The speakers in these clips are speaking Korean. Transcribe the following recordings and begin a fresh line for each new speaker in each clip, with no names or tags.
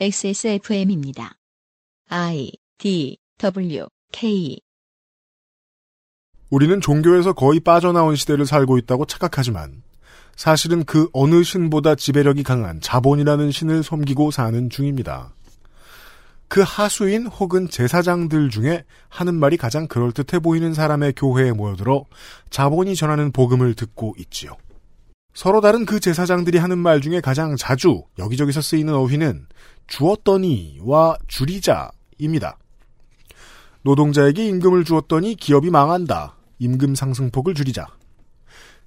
XSFM입니다. I D W K
우리는 종교에서 거의 빠져나온 시대를 살고 있다고 착각하지만 사실은 그 어느 신보다 지배력이 강한 자본이라는 신을 섬기고 사는 중입니다. 그 하수인 혹은 제사장들 중에 하는 말이 가장 그럴듯해 보이는 사람의 교회에 모여들어 자본이 전하는 복음을 듣고 있지요. 서로 다른 그 제사장들이 하는 말 중에 가장 자주 여기저기서 쓰이는 어휘는 주었더니와 줄이자입니다. 노동자에게 임금을 주었더니 기업이 망한다. 임금 상승폭을 줄이자.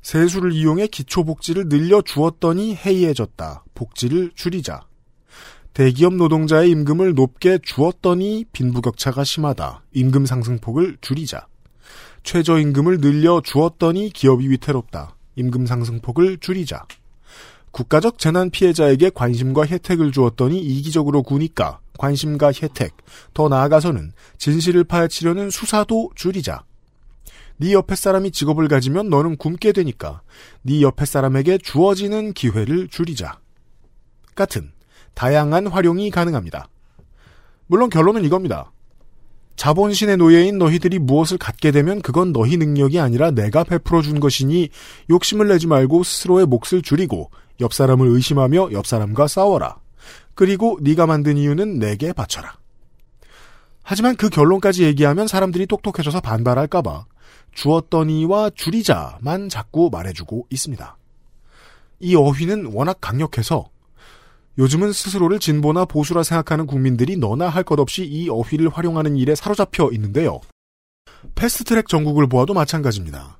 세수를 이용해 기초복지를 늘려 주었더니 해이해졌다. 복지를 줄이자. 대기업 노동자의 임금을 높게 주었더니 빈부격차가 심하다. 임금 상승폭을 줄이자. 최저임금을 늘려 주었더니 기업이 위태롭다. 임금 상승폭을 줄이자. 국가적 재난 피해자에게 관심과 혜택을 주었더니 이기적으로 구니까 관심과 혜택, 더 나아가서는 진실을 파헤치려는 수사도 줄이자. 네 옆에 사람이 직업을 가지면 너는 굶게 되니까 네 옆에 사람에게 주어지는 기회를 줄이자. 같은 다양한 활용이 가능합니다. 물론 결론은 이겁니다. 자본신의 노예인 너희들이 무엇을 갖게 되면 그건 너희 능력이 아니라 내가 베풀어 준 것이니 욕심을 내지 말고 스스로의 몫을 줄이고 옆 사람을 의심하며 옆 사람과 싸워라. 그리고 네가 만든 이유는 내게 바쳐라. 하지만 그 결론까지 얘기하면 사람들이 똑똑해져서 반발할까봐 주었더니와 줄이자만 자꾸 말해주고 있습니다. 이 어휘는 워낙 강력해서 요즘은 스스로를 진보나 보수라 생각하는 국민들이 너나 할 것 없이 이 어휘를 활용하는 일에 사로잡혀 있는데요. 패스트트랙 전국을 보아도 마찬가지입니다.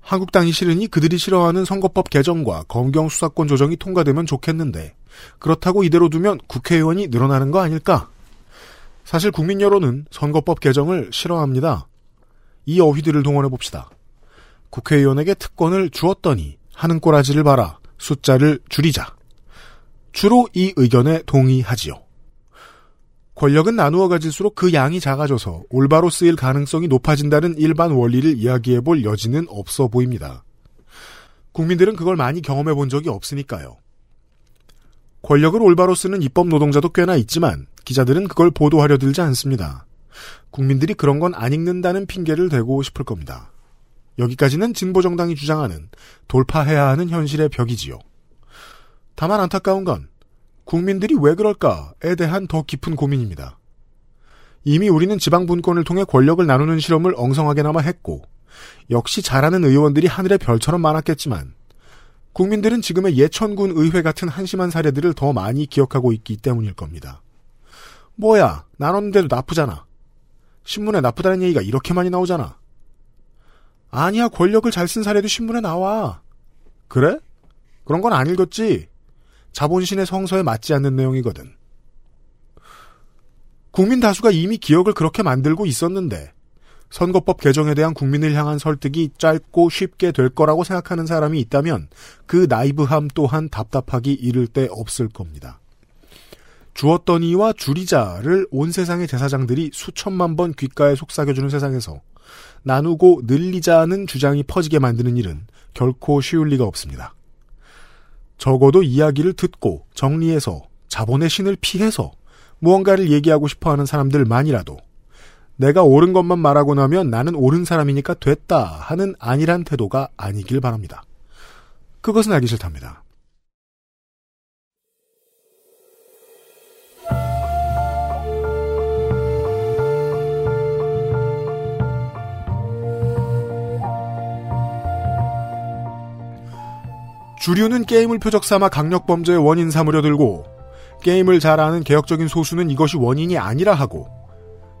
한국당이 싫으니 그들이 싫어하는 선거법 개정과 검경 수사권 조정이 통과되면 좋겠는데 그렇다고 이대로 두면 국회의원이 늘어나는 거 아닐까? 사실 국민 여론은 선거법 개정을 싫어합니다. 이 어휘들을 동원해 봅시다. 국회의원에게 특권을 주었더니 하는 꼬라지를 봐라. 숫자를 줄이자. 주로 이 의견에 동의하지요. 권력은 나누어 가질수록 그 양이 작아져서 올바로 쓰일 가능성이 높아진다는 일반 원리를 이야기해 볼 여지는 없어 보입니다. 국민들은 그걸 많이 경험해 본 적이 없으니까요. 권력을 올바로 쓰는 입법 노동자도 꽤나 있지만 기자들은 그걸 보도하려 들지 않습니다. 국민들이 그런 건 안 읽는다는 핑계를 대고 싶을 겁니다. 여기까지는 진보정당이 주장하는 돌파해야 하는 현실의 벽이지요. 다만 안타까운 건 국민들이 왜 그럴까에 대한 더 깊은 고민입니다. 이미 우리는 지방 분권을 통해 권력을 나누는 실험을 엉성하게나마 했고 역시 잘하는 의원들이 하늘의 별처럼 많았겠지만 국민들은 지금의 예천군 의회 같은 한심한 사례들을 더 많이 기억하고 있기 때문일 겁니다. 뭐야 나눴는데도 나쁘잖아. 신문에 나쁘다는 얘기가 이렇게 많이 나오잖아. 아니야 권력을 잘 쓴 사례도 신문에 나와. 그래? 그런 건 안 읽었지. 자본신의 성서에 맞지 않는 내용이거든. 국민 다수가 이미 기억을 그렇게 만들고 있었는데 선거법 개정에 대한 국민을 향한 설득이 짧고 쉽게 될 거라고 생각하는 사람이 있다면 그 나이브함 또한 답답하기 이를 데 없을 겁니다. 주었더니와 줄이자를 온 세상의 제사장들이 수천만 번 귓가에 속삭여주는 세상에서 나누고 늘리자는 주장이 퍼지게 만드는 일은 결코 쉬울 리가 없습니다. 적어도 이야기를 듣고 정리해서 자본의 신을 피해서 무언가를 얘기하고 싶어 하는 사람들만이라도 내가 옳은 것만 말하고 나면 나는 옳은 사람이니까 됐다 하는 안일한 태도가 아니길 바랍니다. 그것은 알기 싫답니다. 주류는 게임을 표적 삼아 강력 범죄의 원인 삼으려 들고 게임을 잘 아는 개혁적인 소수는 이것이 원인이 아니라 하고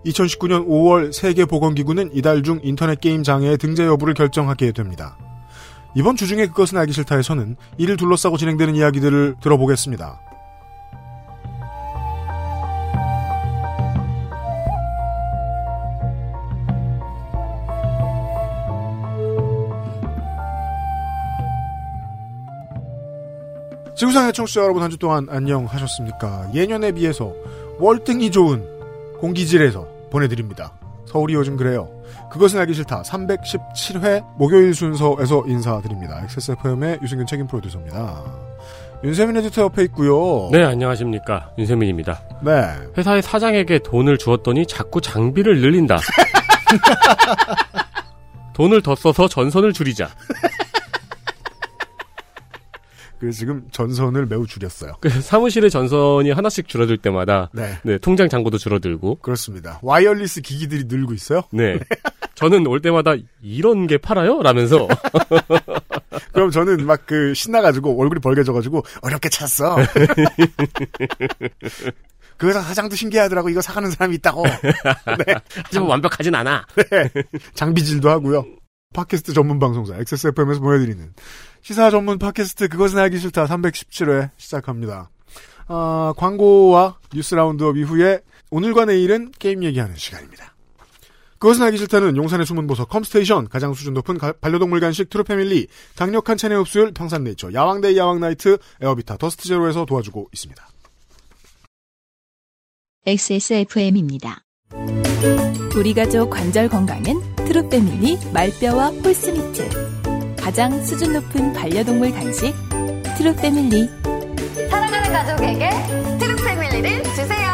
2019년 5월 세계보건기구는 이달 중 인터넷 게임 장애의 등재 여부를 결정하게 됩니다. 이번 주 중에 그것은 알기 싫다에서는 이를 둘러싸고 진행되는 이야기들을 들어보겠습니다. 지구상의 청취자 여러분 한 주 동안 안녕하셨습니까? 예년에 비해서 월등히 좋은 공기질에서 보내드립니다. 서울이 요즘 그래요. 그것은 알기 싫다. 317회 목요일 순서에서 인사드립니다. XSFM의 유승균 책임 프로듀서입니다. 윤세민 에디터 옆에 있고요.
네, 안녕하십니까. 윤세민입니다.
네.
회사의 사장에게 돈을 주었더니 자꾸 장비를 늘린다. 돈을 더 써서 전선을 줄이자.
그래서 지금 전선을 매우 줄였어요.
그 사무실의 전선이 하나씩 줄어들 때마다
네.
네, 통장 잔고도 줄어들고.
그렇습니다. 와이어리스 기기들이 늘고 있어요.
네. 저는 올 때마다 이런 게 팔아요? 라면서
그럼 저는 막 그 신나가지고 얼굴이 벌개져가지고 어렵게 찾았어. 그 회사 사장도 신기하더라고. 이거 사가는 사람이 있다고. 네.
하지만 완벽하진 않아.
네. 장비질도 하고요. 팟캐스트 전문 방송사 XSFM에서 보내드리는 시사 전문 팟캐스트 그것은 알기 싫다 317회 시작합니다. 아, 광고와 뉴스 roundup 이후에 오늘과 내일은 게임 얘기하는 시간입니다. 그것은 알기 싫다는 용산의 숨은 보석 컴스테이션 가장 수준 높은 가- 반려동물 간식 트루패밀리 강력한 체내 흡수율 평산네이처 야왕데이 야왕나이트 에어비타 더스트 제로에서 도와주고 있습니다.
XSFM입니다.
우리 가족 관절 건강은 트루패밀리 말뼈와 horse meat 가장 수준 높은 반려동물 간식 트루 패밀리.
사랑하는 가족에게 트루 패밀리를 주세요.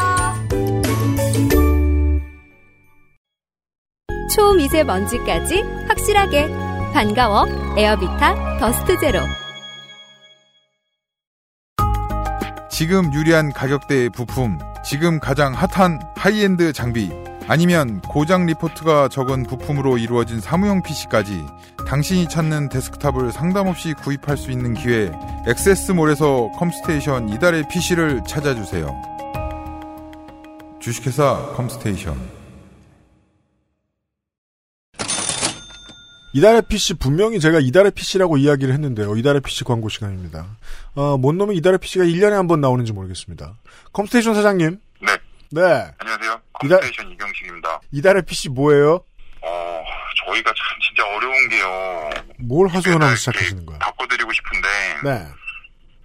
초미세먼지까지 확실하게. 반가워 에어비타 더스트 제로.
지금 유리한 가격대의 부품, 지금 가장 핫한 하이엔드 장비, 아니면 고장 리포트가 적은 부품으로 이루어진 사무용 PC까지 당신이 찾는 데스크탑을 상담 없이 구입할 수 있는 기회, 엑세스몰에서 컴스테이션 이달의 PC를 찾아주세요. 주식회사 컴스테이션.
이달의 PC 분명히 제가 이달의 PC라고 이야기를 했는데요. 이달의 PC 광고 시간입니다. 어, 뭔 놈의 이달의 PC가 1년에 한 번 나오는지 모르겠습니다. 컴스테이션 사장님.
네.
네.
안녕하세요.
이달-
컴스테이션 이경식입니다.
이달의 PC 뭐예요?
어, 저희가 참 진짜 어려운 게요.
뭘 하소연하면서 시작하시는 거야?
바꿔드리고 싶은데
네.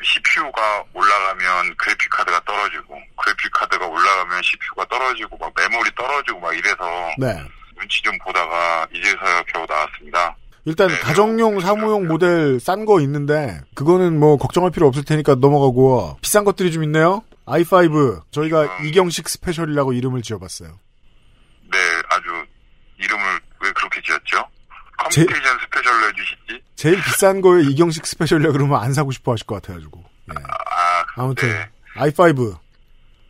CPU가 올라가면 그래픽 카드가 떨어지고 그래픽 카드가 올라가면 CPU가 떨어지고 막 메모리 떨어지고 막 이래서
네.
눈치 좀 보다가 이제서야 겨우 나왔습니다.
일단
네,
가정용, 사무용 모델 싼 거 있는데 그거는 뭐 걱정할 필요 없을 테니까 넘어가고 비싼 것들이 좀 있네요. I5 저희가
음.
이경식 special이라고 이름을 지어봤어요.
네, 아주 이름을 왜 그렇게 지었죠? 컴스테이션 special로 해주시지?
제일 비싼 거에 이경식 special이라 그러면 안 사고 싶어 하실 것 같아가지고. 예.
아,
아무튼
네.
i5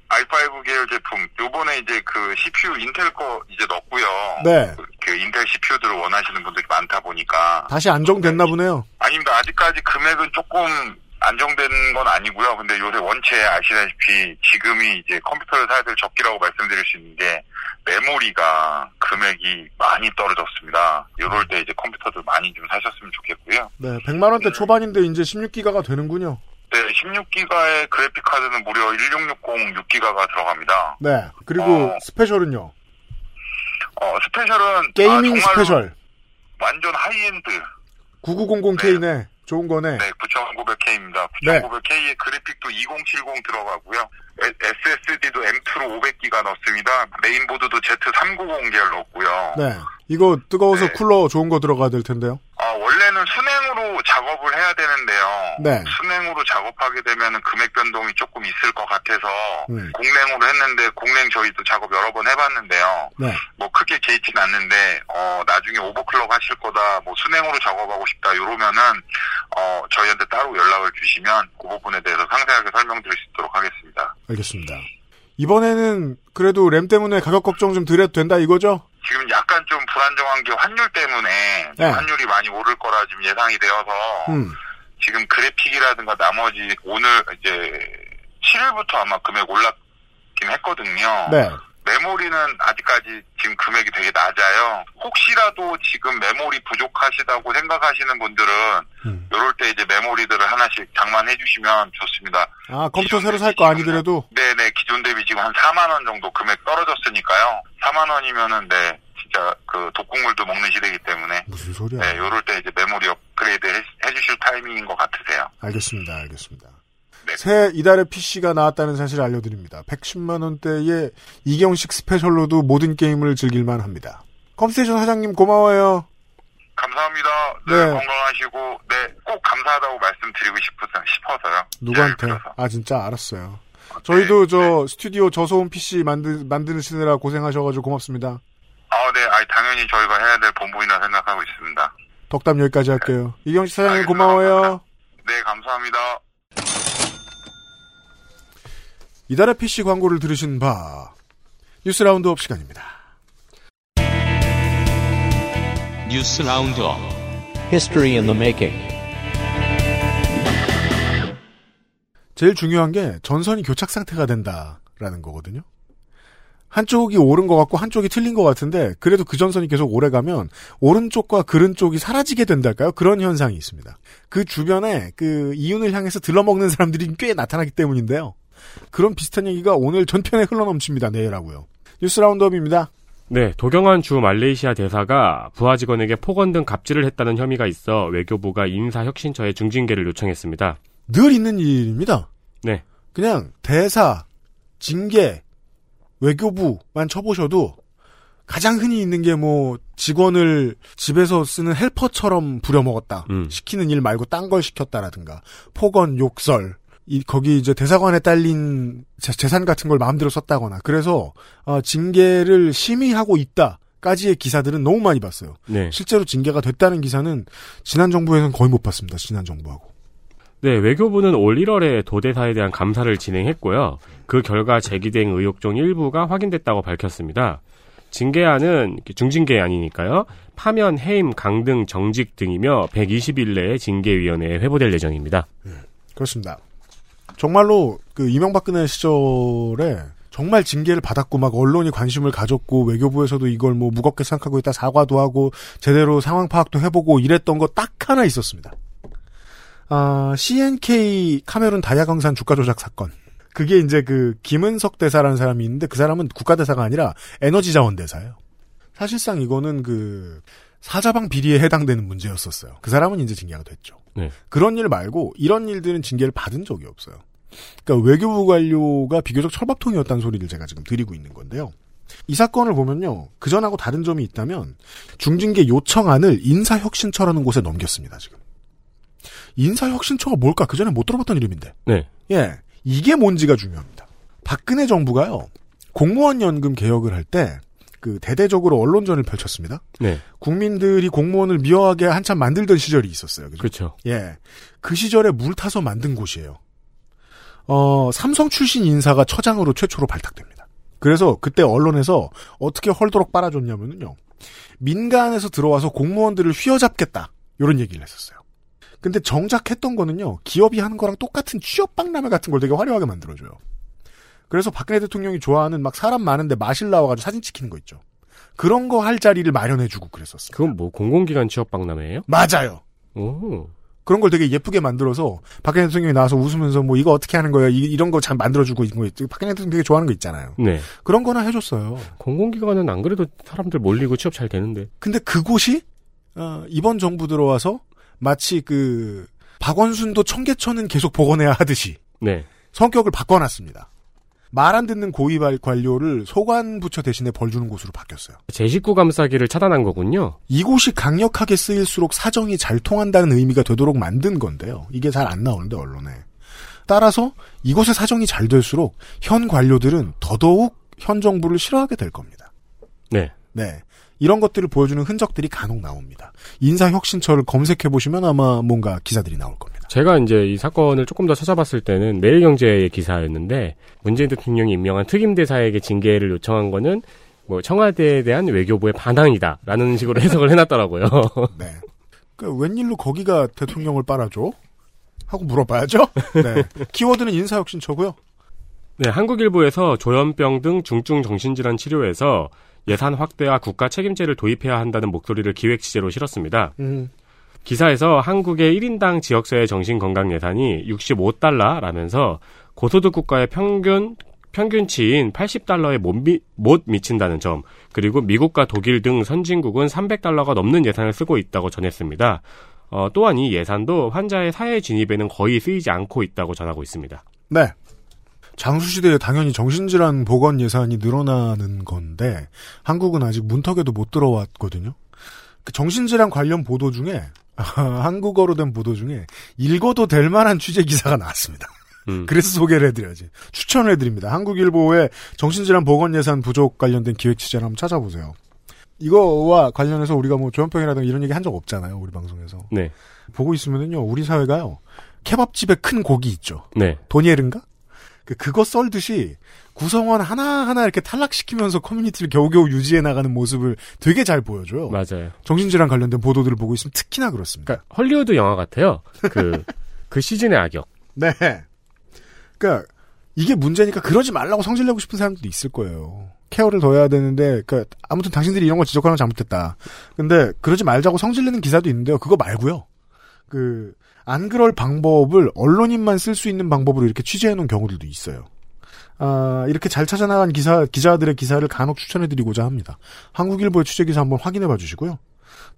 i5 계열 제품 요번에 이제 그 CPU 인텔 거 이제 넣었고요.
네.
그, 그 인텔 CPU들을 원하시는 분들이 많다 보니까
다시 안정됐나 보네요.
아닙니다. 아직까지 금액은 조금 안정된 건 아니고요. 근데 요새 원체 아시다시피 지금이 이제 컴퓨터를 사야 될 적기라고 말씀드릴 수 있는 게 메모리가 금액이 많이 떨어졌습니다. 이럴 때 이제 컴퓨터들 많이 좀 사셨으면 좋겠고요.
네, 100만 원대 초반인데 이제 16기가가 되는군요.
네, 16기가의 그래픽 카드는 무려 1660 6기가가 들어갑니다.
네. 그리고
어.
special은요.
어, special은
gaming
아,
special.
완전 하이엔드
9900K네. 좋은 거네.
네, 9900K입니다.
네.
9900K의 그래픽도 2070 들어가고요. SSD도 M2로 500기가 넣습니다. 메인보드도 Z390 계열 넣었고요.
네. 이거 뜨거워서
네.
쿨러 좋은 거 들어가야 될 텐데요.
아, 원래는 수냉으로 작업을 해야 되는데요.
네.
수냉으로 작업하게 되면 금액 변동이 조금 있을 것 같아서
음.
공랭으로 했는데 공랭 저희도 작업 여러 번 해봤는데요.
네.
뭐 크게 개의치는 않는데 어 나중에 오버클럭 하실 거다 뭐 순행으로 작업하고 싶다 이러면은 어 저희한테 따로 연락을 주시면 그 부분에 대해서 상세하게 설명드릴 수 있도록 하겠습니다.
알겠습니다. 이번에는 그래도 램 때문에 가격 걱정 좀덜 해도 된다 이거죠?
지금 약간 좀 불안정한 게 환율 때문에
네.
환율이 많이 오를 거라 지금 예상이 되어서
음.
지금 그래픽이라든가 나머지 오늘 이제 7일부터 아마 금액 올랐긴 했거든요.
네.
메모리는 아직까지 지금 금액이 되게 낮아요. 혹시라도 지금 메모리 부족하시다고 생각하시는 분들은
음.
이럴 때 이제 메모리들을 하나씩 장만해 주시면 좋습니다.
아, 컴퓨터 새로 살 거 아니더라도
네네 기존 대비 지금 한 4만 원 정도 금액 떨어졌으니까요. 4만 원이면은 네 진짜 그 독국물도 먹는 시대이기 때문에
무슨 소리야?
네 이럴 때 이제 메모리 업그레이드 해, 해주실 타이밍인 것 같으세요.
알겠습니다. 알겠습니다.
네.
새 이달의 PC가 나왔다는 사실을 알려드립니다. 110만 원대의 이경식 special로도 모든 게임을 즐길만 합니다. 컴스테이션 사장님 고마워요.
감사합니다. 늘
네.
건강하시고, 네, 꼭 감사하다고 말씀드리고 싶어서, 싶어서요.
누구한테?
들어서.
아 진짜 알았어요. 저희도 저 스튜디오 저소음 PC 만드 만드시느라 고생하셔가지고 고맙습니다.
아, 네, 아니, 당연히 저희가 해야 될 본분이라 생각하고 있습니다.
덕담 여기까지 할게요. 이경식 사장님. 고마워요.
네, 감사합니다.
이달의 PC 광고를 들으신 바 뉴스 roundup 시간입니다.
뉴스 roundup
History in the making.
제일 중요한 게 전선이 교착 상태가 된다라는 거거든요. 한쪽이 옳은 것 같고 한쪽이 틀린 것 같은데 그래도 그 전선이 계속 오래 가면 오른쪽과 그른 쪽이 사라지게 된달까요? 그런 현상이 있습니다. 그 주변에 그 이윤을 향해서 들러먹는 사람들이 꽤 나타나기 때문인데요. 그런 비슷한 얘기가 오늘 전편에 흘러넘칩니다. 내일하고요. 뉴스 라운드업입니다.
네, 도경환 주 말레이시아 대사가 부하 직원에게 폭언 등 갑질을 했다는 혐의가 있어 외교부가 인사혁신처에 중징계를 요청했습니다.
늘 있는 일입니다.
네,
그냥 대사, 징계, 외교부만 쳐보셔도 가장 흔히 있는 게 뭐 직원을 집에서 쓰는 헬퍼처럼 부려먹었다.
음.
시키는 일 말고 딴 걸 시켰다라든가 폭언, 욕설. 이 거기 이제 대사관에 딸린 재- 재산 같은 걸 마음대로 썼다거나 그래서 어, 징계를 심의하고 있다 까지의 기사들은 너무 많이 봤어요.
네,
실제로 징계가 됐다는 기사는 지난 정부에서는 거의 못 봤습니다. 지난 정부하고.
네, 외교부는 올 1월에 도대사에 대한 감사를 진행했고요. 그 결과 제기된 의혹 중 일부가 확인됐다고 밝혔습니다. 징계안은 중징계안이니까요. 파면, 해임, 강등, 정직 등이며 120일 내에 징계위원회에 회부될 예정입니다.
그렇습니다. 정말로 그 이명박근혜 시절에 정말 징계를 받았고 막 언론이 관심을 가졌고 외교부에서도 이걸 뭐 무겁게 생각하고 있다 사과도 하고 제대로 상황 파악도 해보고 이랬던 거 딱 하나 있었습니다. 아, CNK 카메룬 다이아강산 주가 조작 사건. 그게 이제 그 김은석 대사라는 사람이 있는데 그 사람은 국가대사가 아니라 에너지 자원 대사예요. 사실상 이거는 그 사자방 비리에 해당되는 문제였었어요. 그 사람은 이제 징계가 됐죠.
네.
그런 일 말고 이런 일들은 징계를 받은 적이 없어요. 그러니까 외교부 관료가 비교적 철밥통이었다는 소리를 제가 지금 드리고 있는 건데요. 이 사건을 보면요. 그전하고 다른 점이 있다면 중징계 요청안을 인사혁신처라는 곳에 넘겼습니다. 지금. 인사혁신처가 뭘까? 그전에 못 들어봤던 이름인데.
네,
예. 이게 뭔지가 중요합니다. 박근혜 정부가요. 공무원 연금 개혁을 할 때 그 대대적으로 언론전을 펼쳤습니다.
네,
국민들이 공무원을 미워하게 한참 만들던 시절이 있었어요. 그죠?
그렇죠.
예. 그 시절에 물 타서 만든 곳이에요. 어, 삼성 출신 인사가 처장으로 최초로 발탁됩니다. 그래서 그때 언론에서 어떻게 헐도록 빨아줬냐면요. 민간에서 들어와서 공무원들을 휘어잡겠다. 이런 얘기를 했었어요. 근데 정작 했던 거는요. 기업이 하는 거랑 똑같은 취업박람회 같은 걸 되게 화려하게 만들어줘요. 그래서 박근혜 대통령이 좋아하는 막 사람 많은데 마실 나와가지고 사진 찍히는 거 있죠. 그런 거 할 자리를 마련해주고 그랬었어요.
그건 뭐 공공기관 취업 박람회예요?
맞아요.
오,
그런 걸 되게 예쁘게 만들어서 박근혜 대통령이 나와서 웃으면서 뭐 이거 어떻게 하는 거예요? 이, 런 거 잘 만들어주고 이거 있- 박근혜 대통령 되게 좋아하는 거 있잖아요.
네.
그런 거나 해줬어요.
공공기관은 안 그래도 사람들 몰리고 취업 잘 되는데.
근데 그곳이 어, 이번 정부 들어와서 마치 그 박원순도 청계천은 계속 복원해야 하듯이
네,
성격을 바꿔놨습니다. 말 안 듣는 고위 발- 관료를 소관 부처 대신에 벌 주는 곳으로 바뀌었어요.
제 식구 감싸기를 차단한 거군요.
이곳이 강력하게 쓰일수록 사정이 잘 통한다는 의미가 되도록 만든 건데요. 이게 잘 안 나오는데 언론에. 따라서 이곳의 사정이 잘 될수록 현 관료들은 더더욱 현 정부를 싫어하게 될 겁니다.
네,
네. 이런 것들을 보여주는 흔적들이 간혹 나옵니다. 인사혁신처를 검색해 보시면 아마 뭔가 기사들이 나올 겁니다.
제가 이제 이 사건을 조금 더 찾아봤을 때는 매일경제의 기사였는데 문재인 대통령이 임명한 특임 대사에게 징계를 요청한 거는 뭐 청와대에 대한 외교부의 반항이다라는 식으로 해석을 해놨더라고요.
네. 그 웬일로 거기가 대통령을 빨아줘? 하고 물어봐야죠. 네. 키워드는 인사혁신처고요.
네, 한국일보에서 조현병 등 중증 정신질환 치료에서 예산 확대와 국가 책임제를 도입해야 한다는 목소리를 기획 취재로 실었습니다.
음.
기사에서 한국의 1인당 지역사회 정신건강 예산이 65달러라면서 고소득 국가의 평균 평균치인 80달러에 못, 미, 못 미친다는 점, 그리고 미국과 독일 등 선진국은 300달러가 넘는 예산을 쓰고 있다고 전했습니다. 어, 또한 이 예산도 환자의 사회 진입에는 거의 쓰이지 않고 있다고 전하고 있습니다.
네. 장수시대에 당연히 정신질환 보건 예산이 늘어나는 건데, 한국은 아직 문턱에도 못 들어왔거든요. 그 정신질환 관련 보도 중에 한국어로 된 보도 중에 읽어도 될 만한 취재 기사가 나왔습니다.
음.
그래서 소개를 해드려야지. 추천을 해드립니다. 한국일보의 정신질환 보건 예산 부족 관련된 기획 취재를 한번 찾아보세요. 이거와 관련해서 우리가 뭐 조현병이라든가 이런 얘기 한 적 없잖아요. 우리 방송에서.
네.
보고 있으면은요, 우리 사회가요, 케밥집에 큰 고기 있죠.
네.
도니엘인가? 그, 그거 썰듯이 구성원 하나하나 이렇게 탈락시키면서 커뮤니티를 겨우겨우 유지해 나가는 모습을 되게 잘 보여줘요.
맞아요.
정신질환 관련된 보도들을 보고 있으면 특히나 그렇습니다.
그러니까 헐리우드 영화 같아요. 그, 그 시즌의 악역.
네. 그러니까 이게 문제니까 그러지 말라고 성질 내고 싶은 사람들도 있을 거예요. 케어를 더 해야 되는데, 그러니까 아무튼 당신들이 이런 걸 지적하는 건 잘못됐다. 근데 그러지 말자고 성질내는 기사도 있는데요. 그거 말고요. 그 안 그럴 방법을 언론인만 쓸 수 있는 방법으로 이렇게 취재해 놓은 경우들도 있어요. 아, 이렇게 잘 찾아나간 기사, 기자들의 기사를 간혹 추천해드리고자 합니다. 한국일보의 취재 기사 한번 확인해 봐 주시고요.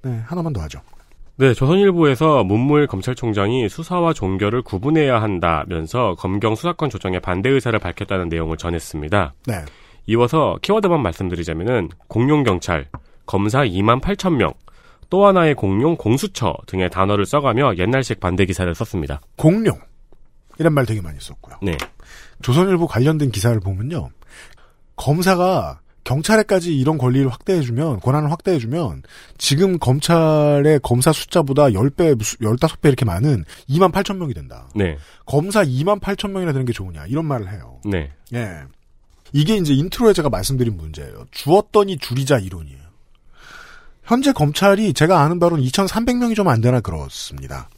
네, 하나만 더 하죠.
네, 조선일보에서 문무일 검찰총장이 수사와 종결을 구분해야 한다면서 검경 수사권 조정에 반대 의사를 밝혔다는 내용을 전했습니다.
네.
이어서 키워드만 말씀드리자면은 공룡 경찰, 검사 2만 8천 명, 또 하나의 공룡 공수처 등의 단어를 써가며 옛날식 반대 기사를 썼습니다.
공룡. 이런 말 되게 많이 썼고요.
네.
조선일보 관련된 기사를 보면요. 검사가 경찰에까지 이런 권리를 확대해주면, 권한을 확대해주면, 지금 검찰의 검사 숫자보다 10배, 15배 이렇게 많은 2만 8천 명이 된다.
네.
검사 2만 8천 명이나 되는 게 좋으냐. 이런 말을 해요.
네.
예. 이게 이제 intro에 제가 말씀드린 문제예요. 주었더니 줄이자 이론이에요. 현재 검찰이 제가 아는 바로는 2,300명이 좀 안 되나 그렇습니다.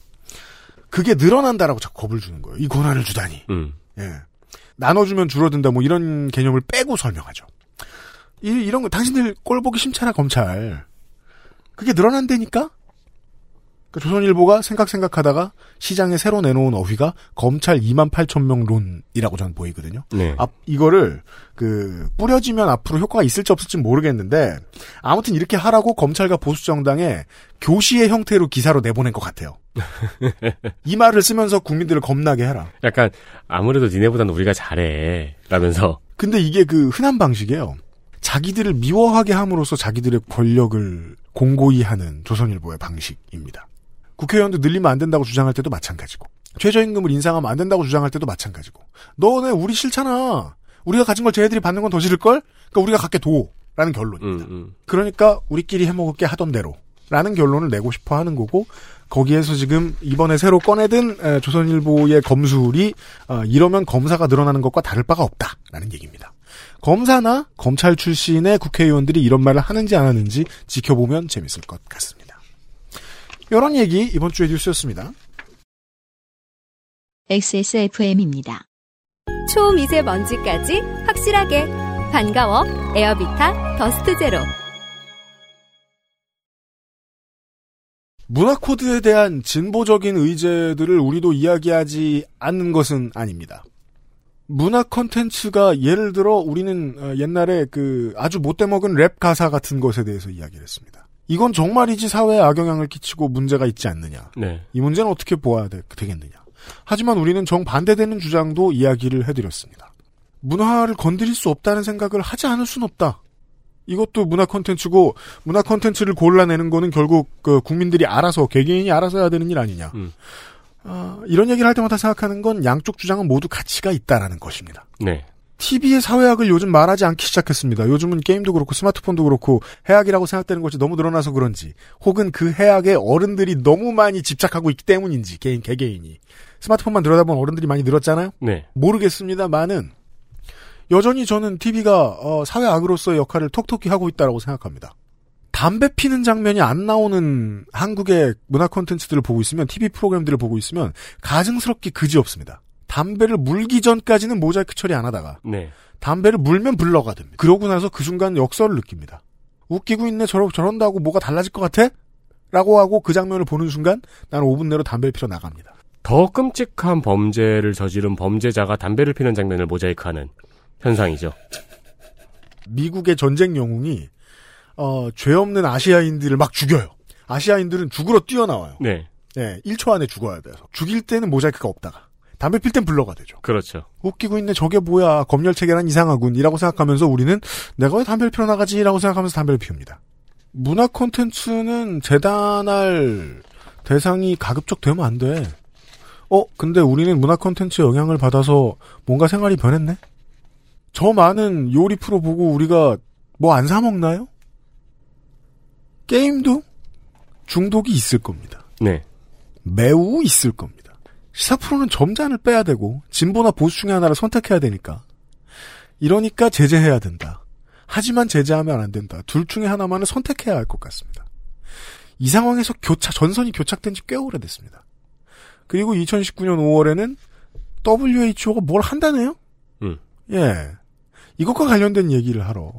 그게 늘어난다라고 자꾸 겁을 주는 거예요. 이 권한을 주다니.
음.
예. 나눠주면 줄어든다 뭐 이런 개념을 빼고 설명하죠. 이, 이런 거 당신들 꼴 보기 싫잖아 검찰. 그게 늘어난다니까? 그 조선일보가 생각 생각하다가 시장에 새로 내놓은 어휘가 검찰 2만 8천 명 론이라고 저는 보이거든요.
네.
앞, 이거를 그 뿌려지면 앞으로 효과가 있을지 없을지 모르겠는데 아무튼 이렇게 하라고 검찰과 보수 정당에 교시의 형태로 기사로 내보낸 것 같아요. 이 말을 쓰면서 국민들을 겁나게 해라.
약간 아무래도 니네보다는 우리가 잘해 라면서
근데 이게 그 흔한 방식이에요. 자기들을 미워하게 함으로써 자기들의 권력을 공고히 하는 조선일보의 방식입니다. 국회의원도 늘리면 안 된다고 주장할 때도 마찬가지고 최저임금을 인상하면 안 된다고 주장할 때도 마찬가지고 너네 우리 싫잖아. 우리가 가진 걸 쟤네들이 받는 건 더 싫을걸? 그러니까 우리가 갖게 둬. 라는 결론입니다.
음, 음.
그러니까 우리끼리 해먹을 게 하던 대로 라는 결론을 내고 싶어 하는 거고 거기에서 지금 이번에 새로 꺼내든 에, 조선일보의 검술이 어, 이러면 검사가 늘어나는 것과 다를 바가 없다라는 얘기입니다. 검사나 검찰 출신의 국회의원들이 이런 말을 하는지 안 하는지 지켜보면 재밌을 것 같습니다. 이런 얘기 이번 주에 뉴스였습니다.
XSFM입니다.
초미세먼지까지 확실하게 반가워 에어비타 더스트 제로
문화 코드에 대한 진보적인 의제들을 우리도 이야기하지 않는 것은 아닙니다. 문화 컨텐츠가 예를 들어 우리는 어, 옛날에 그 아주 못돼 먹은 랩 가사 같은 것에 대해서 이야기를 했습니다. 이건 정말이지 사회에 악영향을 끼치고 문제가 있지 않느냐.
네.
이 문제는 어떻게 보아야 되, 겠느냐 하지만 우리는 정반대되는 주장도 이야기를 해드렸습니다. 문화를 건드릴 수 없다는 생각을 하지 않을 순 없다. 이것도 문화 콘텐츠고 문화 콘텐츠를 골라내는 거는 결국 그 국민들이 알아서 개개인이 알아서 해야 되는 일 아니냐.
음.
아, 이런 얘기를 할 때마다 생각하는 건 양쪽 주장은 모두 가치가 있다라는 것입니다.
네.
TV의 사회학을 요즘 말하지 않기 시작했습니다. 요즘은 게임도 그렇고 스마트폰도 그렇고 해학이라고 생각되는 것이 너무 늘어나서 그런지 혹은 그 해학에 어른들이 너무 많이 집착하고 있기 때문인지 개인 개개인이 스마트폰만 들여다보면 어른들이 많이 늘었잖아요.
네.
모르겠습니다만은 여전히 저는 TV가 어, 사회악으로서의 역할을 톡톡히 하고 있다라고 생각합니다. 담배 피는 장면이 안 나오는 한국의 문화 콘텐츠들을 보고 있으면 TV 프로그램들을 보고 있으면 가증스럽게 그지 없습니다. 담배를 물기 전까지는 모자이크 처리 안 하다가
네.
담배를 물면 블러가 됩니다. 그러고 나서 그 순간 역설을 느낍니다. 웃기고 있네 저러, 저런다고 뭐가 달라질 것 같아? 라고 하고 그 장면을 보는 순간 나는 5분 내로 담배를 피러 나갑니다.
더 끔찍한 범죄를 저지른 범죄자가 담배를 피는 장면을 모자이크하는 현상이죠.
미국의 전쟁 영웅이 어, 죄 없는 아시아인들을 막 죽여요. 아시아인들은 죽으러 뛰어나와요.
네.
네, 1초 안에 죽어야 돼서. 죽일 때는 모자이크가 없다가. 담배 필 땐 블러가 되죠.
그렇죠.
웃기고 있네, 저게 뭐야, 검열체계란 이상하군, 이라고 생각하면서 우리는 내가 왜 담배를 피러 나가지? 라고 생각하면서 담배를 피웁니다. 문화 콘텐츠는 재단할 대상이 가급적 되면 안 돼. 어, 근데 우리는 문화 콘텐츠 영향을 받아서 뭔가 생활이 변했네? 저 많은 요리 프로 보고 우리가 뭐 안 사먹나요? 게임도 중독이 있을 겁니다.
네.
매우 있을 겁니다. 시사 프로는 점잔을 빼야 되고 진보나 보수 중에 하나를 선택해야 되니까. 이러니까 제재해야 된다. 하지만 제재하면 안 된다. 둘 중에 하나만은 선택해야 할 것 같습니다. 이 상황에서 교착 전선이 교착된 지 꽤 오래됐습니다. 그리고 2019년 5월에는 WHO가 뭘 한다네요?
음.
예. 이것과 관련된 얘기를 하러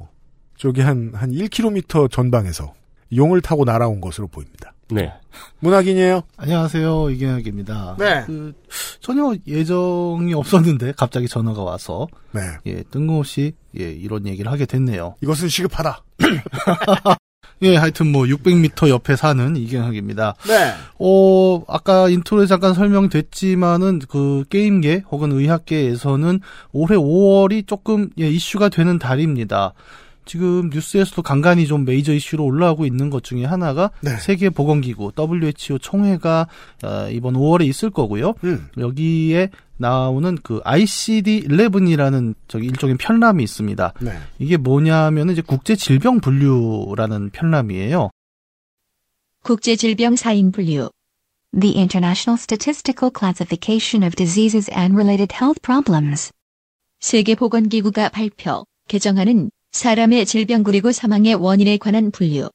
저기 한, 한 1km 전방에서 용을 타고 날아온 것으로 보입니다.
네.
문학인이에요.
안녕하세요. 이경혁입니다.
네.
그, 전혀 예정이 없었는데 갑자기 전화가 와서
네.
예, 뜬금없이 예, 이런 얘기를 하게 됐네요.
이것은 시급하다.
예, 하여튼 뭐 600m 옆에 사는 이경혁입니다.
네.
어, 아까 intro에 잠깐 설명됐지만은 그 게임계 혹은 의학계에서는 올해 5월이 조금 예, 이슈가 되는 달입니다. 지금 뉴스에서도 간간히 좀 메이저 이슈로 올라오고 있는 것 중에 하나가
네.
세계보건기구 WHO 총회가 어, 이번 5월에 있을 거고요.
음.
여기에 나오는 그 ICD-11이라는 저기 일종의 편람이 있습니다.
네.
이게 뭐냐면은 이제 국제 질병 분류라는 편람이에요.
국제 질병 사인 분류.
The International Statistical Classification of Diseases and Related Health Problems.
세계보건기구가 발표, 개정하는 사람의 질병 그리고 사망의 원인에 관한 분류.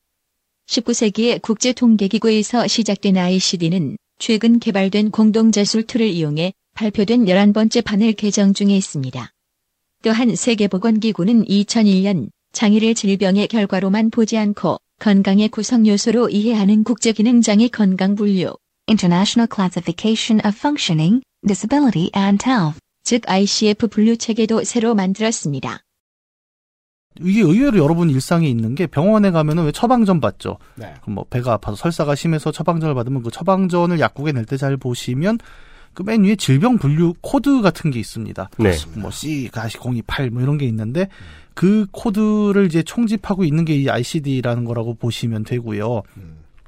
19세기의 국제통계기구에서 시작된 ICD는 최근 개발된 공동저술 tool을 이용해 발표된 11번째 판을 개정 중에 있습니다. 또한 세계보건기구는 2001년 장애를 질병의 결과로만 보지 않고 건강의 구성 요소로 이해하는 국제기능장애 건강 분류,
International Classification of Functioning, Disability and Health.
즉 ICF 분류 체계도 새로 만들었습니다.
이게 의외로 여러분 일상에 있는 게 병원에 가면은 왜 처방전 받죠.
네.
그럼 뭐 배가 아파서 설사가 심해서 처방전을 받으면 그 처방전을 약국에 낼 때 잘 보시면 그 맨 위에 질병 분류 코드 같은 게 있습니다.
네.
뭐 C-028 뭐 이런 게 있는데 그 코드를 이제 총집하고 있는 게 이 ICD라는 거라고 보시면 되고요.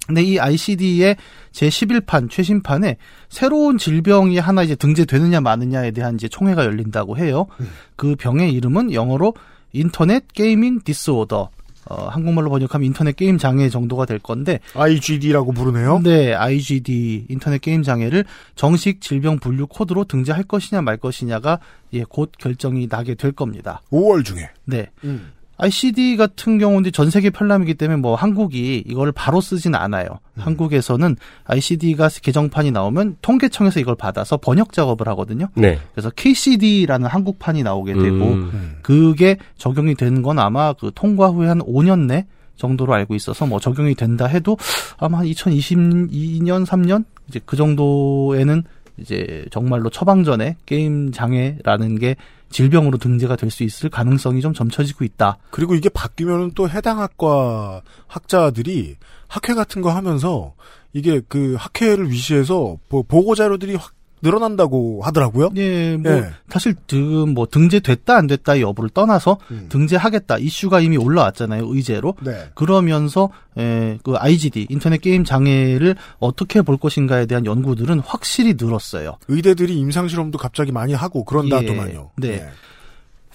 근데 이 ICD의 제 11판 최신판에 새로운 질병이 하나 이제 등재되느냐 마느냐에 대한 이제 총회가 열린다고 해요. 그 병의 이름은 영어로 Internet Gaming Disorder. 어, 한국말로 번역하면 인터넷 게임 장애 정도가 될 건데
IGD라고 부르네요.
네, IGD 인터넷 게임 장애를 정식 질병 분류 코드로 등재할 것이냐 말 것이냐가 예, 곧 결정이 나게 될 겁니다.
5월 중에.
네.
음.
ICD 같은 경우는 전 세계 편람이기 때문에 뭐 한국이 이걸 바로 쓰진 않아요.
음.
한국에서는 ICD가 개정판이 나오면 통계청에서 이걸 받아서 번역 작업을 하거든요.
네.
그래서 KCD라는 한국판이 나오게 되고
음.
그게 적용이 되는 건 아마 그 통과 후에 한 5년 내 정도로 알고 있어서 뭐 적용이 된다 해도 아마 한 2022년 3년 이제 그 정도에는 이제 정말로 처방전에 게임 장애라는 게 질병으로 등재가 될 수 있을 가능성이 좀 점쳐지고 있다.
그리고 이게 바뀌면 또 해당 학과 학자들이 학회 같은 거 하면서 이게 그 학회를 위시해서 뭐 보고 자료들이 확 늘어난다고 하더라고요.
예, 뭐
예.
사실 지금 뭐 등재됐다 안 됐다 여부를 떠나서 등재하겠다 이슈가 이미 올라왔잖아요 의제로.
네.
그러면서 에, 그 IGD 인터넷 게임 장애를 어떻게 볼 것인가에 대한 연구들은 확실히 늘었어요.
의대들이 임상 실험도 갑자기 많이 하고 그런다더만요.
네.
예.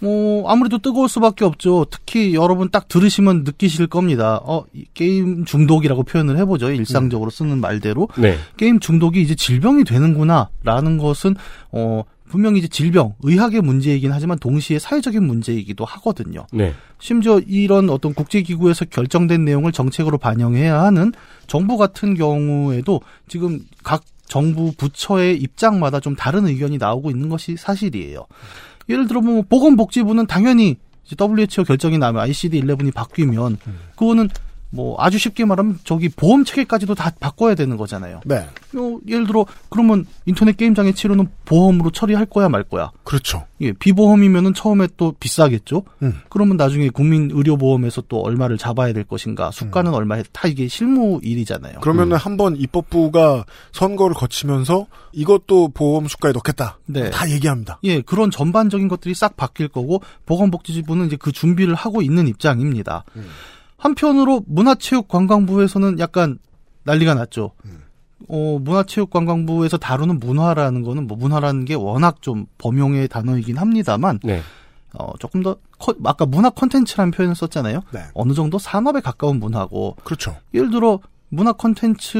뭐 아무래도 뜨거울 수밖에 없죠. 특히 여러분 딱 들으시면 느끼실 겁니다. 어, 이 게임 중독이라고 표현을 해보죠. 일상적으로 쓰는 말대로
네.
게임 중독이 이제 질병이 되는구나라는 것은 어 분명히 이제 질병, 의학의 문제이긴 하지만 동시에 사회적인 문제이기도 하거든요.
네.
심지어 이런 어떤 국제기구에서 결정된 내용을 정책으로 반영해야 하는 정부 같은 경우에도 지금 각 정부 부처의 입장마다 좀 다른 의견이 나오고 있는 것이 사실이에요. 예를 들어 뭐 보건복지부는 당연히 WHO 결정이 나면 ICD-11이 바뀌면 그거는 뭐 아주 쉽게 말하면 저기 보험 체계까지도 다 바꿔야 되는 거잖아요.
네.
어, 예를 들어 그러면 인터넷 게임 장애 치료는 보험으로 처리할 거야 말 거야.
그렇죠.
예, 비보험이면은 처음에 또 비싸겠죠.
음.
그러면 나중에 국민 의료 보험에서 또 얼마를 잡아야 될 것인가, 수가는 얼마에 다 이게 실무 일이잖아요.
그러면은 한번 입법부가 선거를 거치면서 이것도 보험 수가에 넣겠다.
네.
다 얘기합니다.
예, 그런 전반적인 것들이 싹 바뀔 거고 보건복지부는 이제 그 준비를 하고 있는 입장입니다. 한편으로 문화체육관광부에서는 약간 난리가 났죠.
음.
어, 문화체육관광부에서 다루는 문화라는 거는 뭐 문화라는 게 워낙 좀 범용의 단어이긴 합니다만
네.
어, 조금 더 커- 아까 문화 콘텐츠라는 표현을 썼잖아요.
네.
어느 정도 산업에 가까운 문화고
그렇죠.
예를 들어 문화 콘텐츠,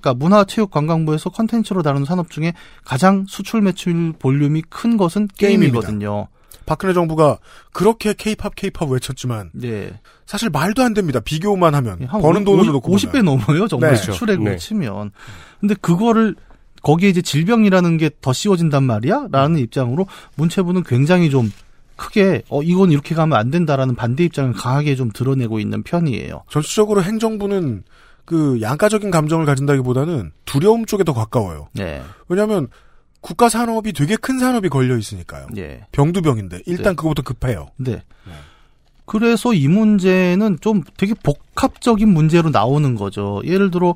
그러니까 문화체육관광부에서 콘텐츠로 다루는 산업 중에 가장 수출 매출 볼륨이 큰 것은 게임이거든요.
박근혜 정부가 그렇게 케이팝 케이팝 외쳤지만
네.
사실 말도 안 됩니다. 비교만 하면
한
버는
오-
돈으로
오-
놓고
50배 넘어요, 정말
네.
수출액으로
네.
치면. 근데 그거를 거기에 이제 질병이라는 게 더 씌워진단 말이야? 라는 입장으로 문체부는 굉장히 좀 크게 어 이건 이렇게 가면 안 된다라는 반대 입장을 강하게 좀 드러내고 있는 편이에요.
전체적으로 행정부는 그 양가적인 감정을 가진다기보다는 두려움 쪽에 더 가까워요.
네.
왜냐하면 국가 산업이 되게 큰 산업이 걸려 있으니까요.
예.
병두병인데 일단
네.
그거부터 급해요.
네. 그래서 이 문제는 좀 되게 복합적인 문제로 나오는 거죠. 예를 들어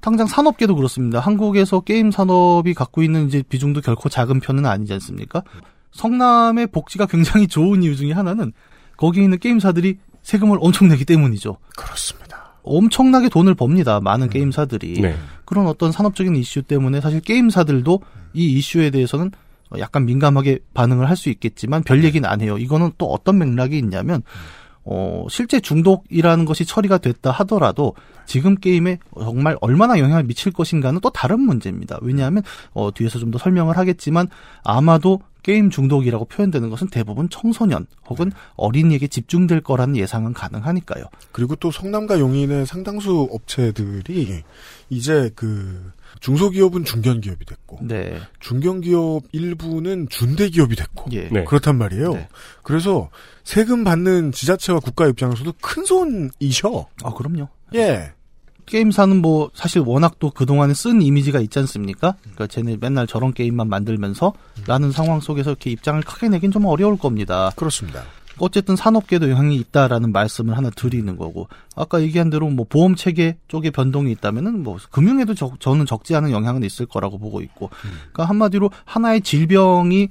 당장 산업계도 그렇습니다. 한국에서 게임 산업이 갖고 있는 이제 비중도 결코 작은 편은 아니지 않습니까? 성남의 복지가 굉장히 좋은 이유 중에 하나는 거기에 있는 게임사들이 세금을 엄청 내기 때문이죠.
그렇습니다.
엄청나게 돈을 법니다. 많은 게임사들이.
네.
그런 어떤 산업적인 이슈 때문에 사실 게임사들도 이 이슈에 대해서는 약간 민감하게 반응을 할 수 있겠지만 별 얘기는 안 해요. 이거는 또 어떤 맥락이 있냐면 어 실제 중독이라는 것이 처리가 됐다 하더라도 지금 게임에 정말 얼마나 영향을 미칠 것인가는 또 다른 문제입니다. 왜냐하면 어 뒤에서 좀 더 설명을 하겠지만 아마도 게임 중독이라고 표현되는 것은 대부분 청소년 혹은 어린이에게 집중될 거라는 예상은 가능하니까요.
그리고 또 성남과 용인의 상당수 업체들이 이제 그 중소기업은 중견기업이 됐고
네.
중견기업 일부는 준대기업이 됐고
예.
네.
그렇단 말이에요.
네.
그래서 세금 받는 지자체와 국가 입장에서도 큰 손이셔.
아, 그럼요.
예.
게임사는 뭐 사실 워낙 또 그동안에 쓴 이미지가 있지 않습니까? 그러니까 쟤네 맨날 저런 게임만 만들면서 라는 상황 속에서 이렇게 입장을 크게 내긴 좀 어려울 겁니다.
그렇습니다.
어쨌든 산업계도 영향이 있다라는 말씀을 하나 드리는 거고 아까 얘기한 대로 뭐 보험 체계 쪽에 변동이 있다면은 뭐 금융에도 저, 저는 적지 않은 영향은 있을 거라고 보고 있고 그러니까 한마디로 하나의 질병이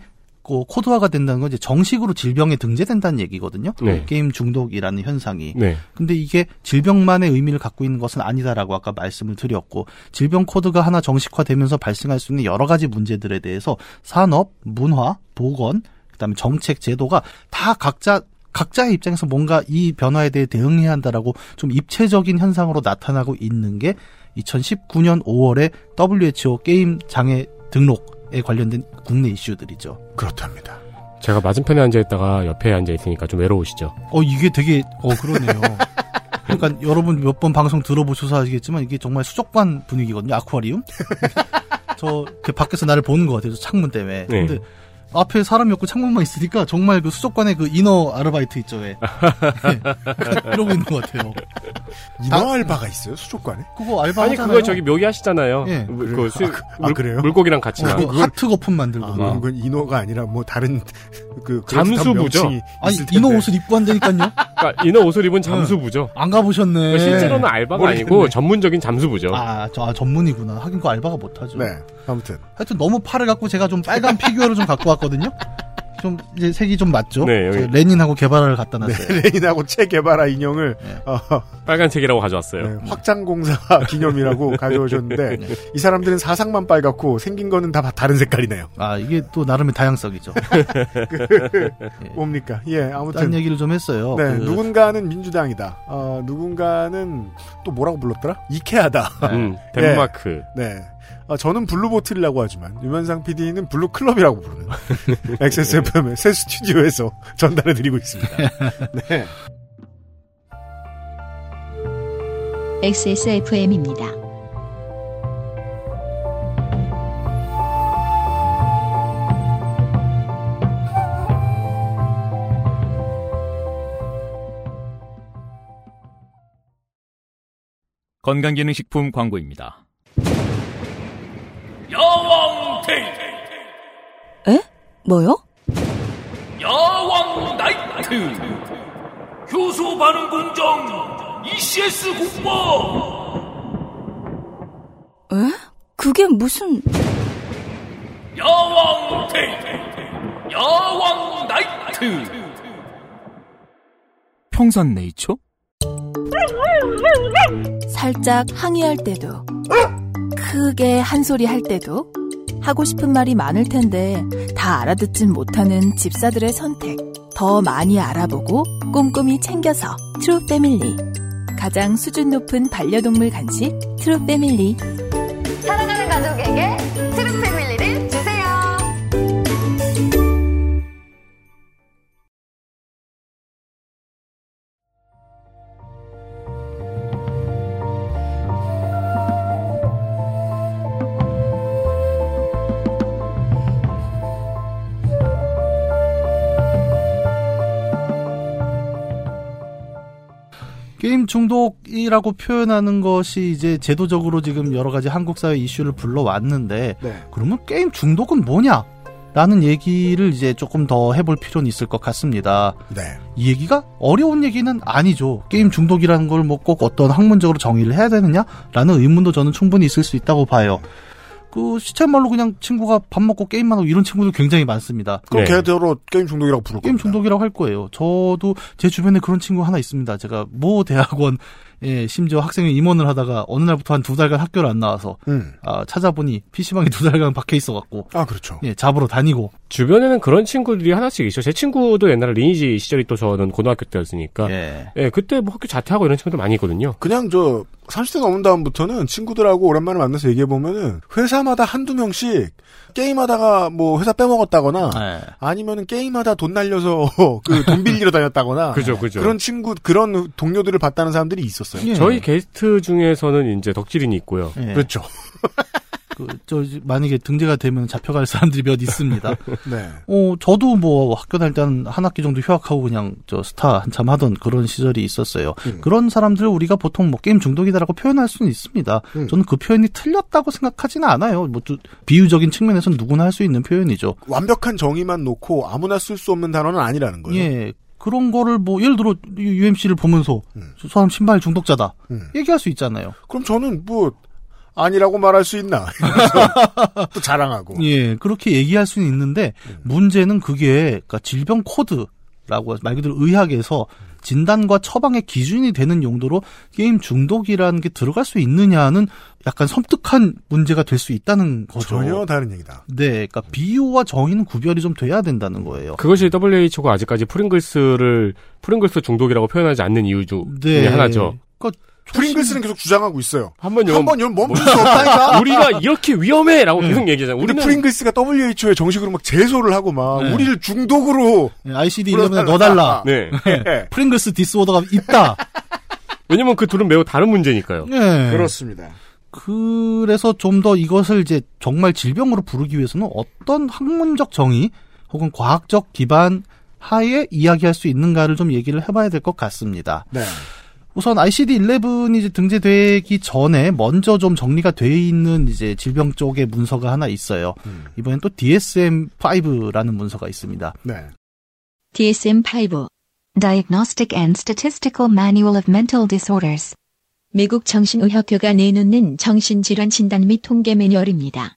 그 코드화가 된다는 건 이제 정식으로 질병에 등재된다는 얘기거든요.
네.
게임 중독이라는 현상이.
네.
근데 이게 질병만의 의미를 갖고 있는 것은 아니다라고 아까 말씀을 드렸고 질병 코드가 하나 정식화되면서 발생할 수 있는 여러 가지 문제들에 대해서 산업, 문화, 보건, 그다음에 정책, 제도가 다 각자 각자의 입장에서 뭔가 이 변화에 대해 대응해야 한다라고 좀 입체적인 현상으로 나타나고 있는 게 2019년 5월에 WHO 게임 장애 등록에 관련된 국내 이슈들이죠.
그렇답니다.
제가 맞은편에 앉아 있다가 옆에 앉아 있으니까 좀 외로우시죠?
어 이게 되게 어 그러네요. 그러니까 여러분 몇 번 방송 들어보셔서 아시겠지만 이게 정말 수족관 분위기거든요. 아쿠아리움. 저그 밖에서 나를 보는 것 같아요. 저 창문 때문에.
네.
근데 앞에 사람이 없고 창문만 있으니까 정말 그 수족관에 그 이너 아르바이트 있죠. 왜. 네. 이러고 있는 것 같아요.
인어 알바가 있어요 수족관에?
그거 알바
아니
하잖아요.
그거 저기 묘기 하시잖아요.
예.
그
그래요?
수-
아, 그- 아,
물,
그래요?
물고기랑 같이 나.
그거 하트 거품 만들고.
아,
막.
그건 인어가 아니라 뭐 다른 그
잠수부죠.
아니
텐데.
옷을 입고 한다니까요.
그러니까 이너 옷을 입은 잠수부죠.
안 가보셨네.
그러니까 실제로는 알바가
모르겠네.
아니고 전문적인 잠수부죠.
아, 저 아, 전문이구나. 하긴 그 알바가 못하죠.
네. 아무튼
하여튼 너무 빨개갖고 제가 좀 빨간 피규어를 좀 갖고 왔거든요. 좀 이제 색이 좀 맞죠?
네, 여기-
저 레닌하고 게바라를 갖다 놨어요.
네, 레닌하고 체 게바라 인형을 어,
빨간색이라고 가져왔어요.
네, 확장공사 기념이라고 가져오셨는데 이 사람들은 사상만 빨갛고 생긴 거는 다 다른 색깔이네요.
아 이게 또 나름의 다양성이죠.
뭡니까? 예, 아무튼
딴 얘기를 좀 했어요.
네,
그-
누군가는 민주당이다. 어, 누군가는 또 뭐라고 불렀더라? 이케아다.
음, 덴마크.
네. 네. 어, 저는 블루보틀이라고 하지만 유면상 PD는 블루클럽이라고 부르는 XSFM의 새 스튜디오에서 전달해드리고 있습니다. 네.
XSFM입니다.
건강기능식품 광고입니다.
야왕 테이
에? 뭐요?
야왕 나이트 효소 반응 공정 ECS 공모
에? 그게 무슨
야왕 테이 야왕 나이트
평산 네이처?
살짝 항의할 때도 크게 한 소리 할 때도 하고 싶은 말이 많을 텐데 다 알아듣진 못하는 집사들의 선택 더 많이 알아보고 꼼꼼히 챙겨서 트루 패밀리 가장 수준 높은 반려동물 간식 트루 패밀리
중독이라고 표현하는 것이 이제 제도적으로 지금 여러 가지 한국 사회 이슈를 불러왔는데
네.
그러면 게임 중독은 뭐냐? 라는 얘기를 이제 조금 더 해볼 필요는 있을 것 같습니다.
네.
이 얘기가 어려운 얘기는 아니죠. 게임 중독이라는 걸 뭐 꼭 어떤 학문적으로 정의를 해야 되느냐? 라는 의문도 저는 충분히 있을 수 있다고 봐요. 그 시쳇말로 그냥 친구가 밥 먹고 게임만 하고 이런 친구들 굉장히 많습니다.
그럼 걔들로 게임 중독이라고 부를
게임 중독이라고 할 거예요. 저도 제 주변에 그런 친구 하나 있습니다. 제가 모 대학원 예, 심지어 학생회 임원을 하다가 어느 날부터 한 두 달간 학교를 안 나와서
음.
아, 찾아보니 PC방에 두 달간 박혀 있어 갖고
아 그렇죠.
예, 잡으러 다니고
주변에는 그런 친구들이 하나씩 있어요. 제 친구도 옛날에 리니지 시절이 또 저는 고등학교 때였으니까. 예. 그때 뭐 학교 자퇴하고 이런 친구들 많이 있거든요.
그냥 저 30대 넘은 다음부터는 친구들하고 오랜만에 만나서 얘기해 보면은 회사마다 한두 명씩 게임하다가 뭐 회사 빼먹었다거나
네.
아니면은 게임하다 돈 날려서 그 돈 빌리러 다녔다거나
그죠, 그죠.
런 친구 그런 동료들을 봤다는 사람들이 있었어요.
저희 게스트 중에서는 이제 덕질인이 있고요.
예.
그렇죠.
그, 저, 만약에 등재가 되면 잡혀갈 사람들이 몇 있습니다.
네.
어, 저도 뭐 학교 다닐 때는 한 학기 정도 휴학하고 그냥 저 스타 한참 하던 그런 시절이 있었어요. 그런 사람들을 우리가 보통 뭐 게임 중독이다라고 표현할 수는 있습니다. 저는 그 표현이 틀렸다고 생각하지는 않아요. 뭐또 비유적인 측면에서는 누구나 할 수 있는 표현이죠.
완벽한 정의만 놓고 아무나 쓸 수 없는 단어는 아니라는 거예요.
예. 그런 거를 뭐 예를 들어 UMC를 보면서 저 사람 신발 중독자다. 얘기할 수 있잖아요.
그럼 저는 뭐 아니라고 말할 수 있나? 또 자랑하고.
예, 그렇게 얘기할 수는 있는데 문제는 그게 그러니까 질병 코드라고 말 그대로 의학에서 진단과 처방의 기준이 되는 용도로 게임 중독이라는 게 들어갈 수 있느냐는 약간 섬뜩한 문제가 될 수 있다는 거죠.
전혀 다른 얘기다.
네, 그러니까 비유와 정의는 구별이 좀 돼야 된다는 거예요.
그것이 WHO가 아직까지 프링글스를 프링글스 중독이라고 표현하지 않는 이유 중- 중에 하나죠.
그러니까
프링글스는 계속 주장하고 있어요.
한번
한번 열 멈출 수 없다니까.
우리가 이렇게 위험해라고 계속 얘기하잖아요.
우리 프링글스가 WHO에 정식으로 막 제소를 하고 막
네.
우리를 중독으로
ICD 11에 넣어달라.
네.
프링글스 disorder가 있다.
왜냐면 그 둘은 매우 다른 문제니까요.
네.
그렇습니다.
그래서 좀 더 이것을 이제 정말 질병으로 부르기 위해서는 어떤 학문적 정의 혹은 과학적 기반 하에 이야기할 수 있는가를 좀 얘기를 해봐야 될 것 같습니다.
네.
우선 ICD-11이 이제 등재되기 전에 먼저 좀 정리가 돼 있는 이제 질병 쪽의 문서가 하나 있어요. 이번엔 또 DSM-5라는 문서가 있습니다.
네.
DSM-5
Diagnostic and Statistical Manual of Mental Disorders.
미국 정신의학회가 내놓는 정신질환 진단 및 통계 매뉴얼입니다.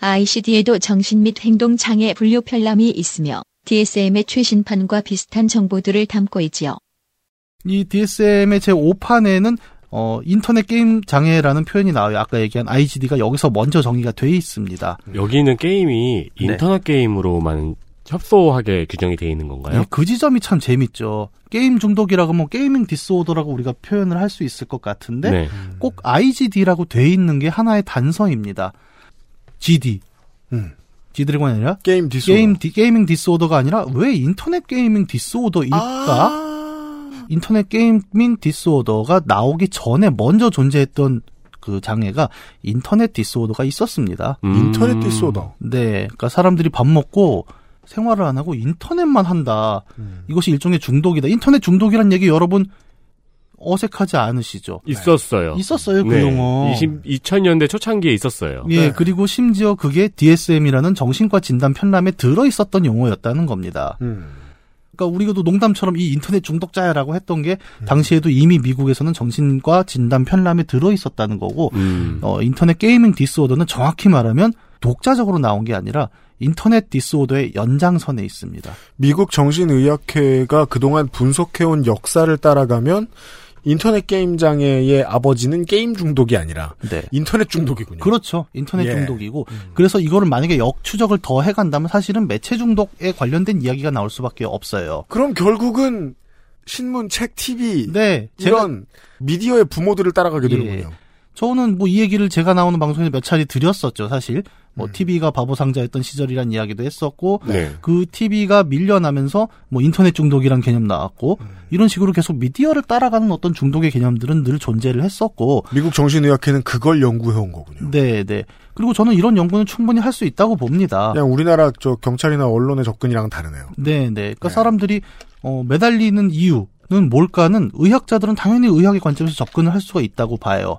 ICD에도 정신 및 행동장애 분류 편람이 있으며 DSM의 최신판과 비슷한 정보들을 담고 있지요.
이 DSM의 제 5판에는 어, 인터넷 게임 장애라는 표현이 나와요. 아까 얘기한 IGD가 여기서 먼저 정의가 돼 있습니다.
여기 있는 게임이 인터넷 게임으로만 협소하게 규정이 되어 있는 건가요?
네, 그 지점이 참 재밌죠. 게임 중독이라고 하면 gaming disorder라고 우리가 표현을 할 수 있을 것 같은데
네.
꼭 IGD라고 돼 있는 게 하나의 단서입니다. GD. GD가 아니라
게임 disorder.
게임 디, gaming disorder가 아니라 왜 인터넷 gaming disorder일까?
아.
인터넷 gaming disorder가 나오기 전에 먼저 존재했던 그 장애가 인터넷 disorder가 있었습니다.
음.
인터넷 disorder.
네, 그러니까 사람들이 밥 먹고 생활을 안 하고 인터넷만 한다.
음.
이것이 일종의 중독이다. 인터넷 중독이란 얘기 여러분 어색하지 않으시죠?
있었어요.
있었어요, 그
네.
용어.
20, 2000년대 초창기에 있었어요.
예, 그리고 심지어 그게 DSM이라는 정신과 진단 편람에 들어 있었던 용어였다는 겁니다.
음.
그러니까 우리가 또 농담처럼 이 인터넷 중독자야라고 했던 게
음.
당시에도 이미 미국에서는 정신과 진단 편람에 들어 있었다는 거고
음.
어, 인터넷 게이밍 디스오더는 정확히 말하면 독자적으로 나온 게 아니라 인터넷 디스오더의 연장선에 있습니다.
미국 정신의학회가 그동안 분석해온 역사를 따라가면 인터넷 게임 장애의 아버지는 게임 중독이 아니라
네.
인터넷 중독이군요.
그렇죠. 인터넷
예.
중독이고 그래서 이거를 만약에 역추적을 더 해간다면 사실은 매체 중독에 관련된 이야기가 나올 수밖에 없어요.
그럼 결국은 신문, 책, TV
네,
이런 미디어의 부모들을 따라가게 되는군요.
저는 뭐 이 얘기를 제가 나오는 방송에서 몇 차례 드렸었죠, 사실. 뭐 TV가 바보 상자였던 시절이란 이야기도 했었고
네.
그 TV가 밀려나면서 뭐 인터넷 중독이란 개념 나왔고 이런 식으로 계속 미디어를 따라가는 어떤 중독의 개념들은 늘 존재를 했었고
미국 정신의학회는 그걸 연구해 온 거군요.
네, 네. 그리고 저는 이런 연구는 충분히 할 수 있다고 봅니다.
그냥 우리나라 저 경찰이나 언론의 접근이랑 다르네요.
네, 네. 그러니까 사람들이 어, 매달리는 이유는 뭘까는 의학자들은 당연히 의학의 관점에서 접근을 할 수가 있다고 봐요.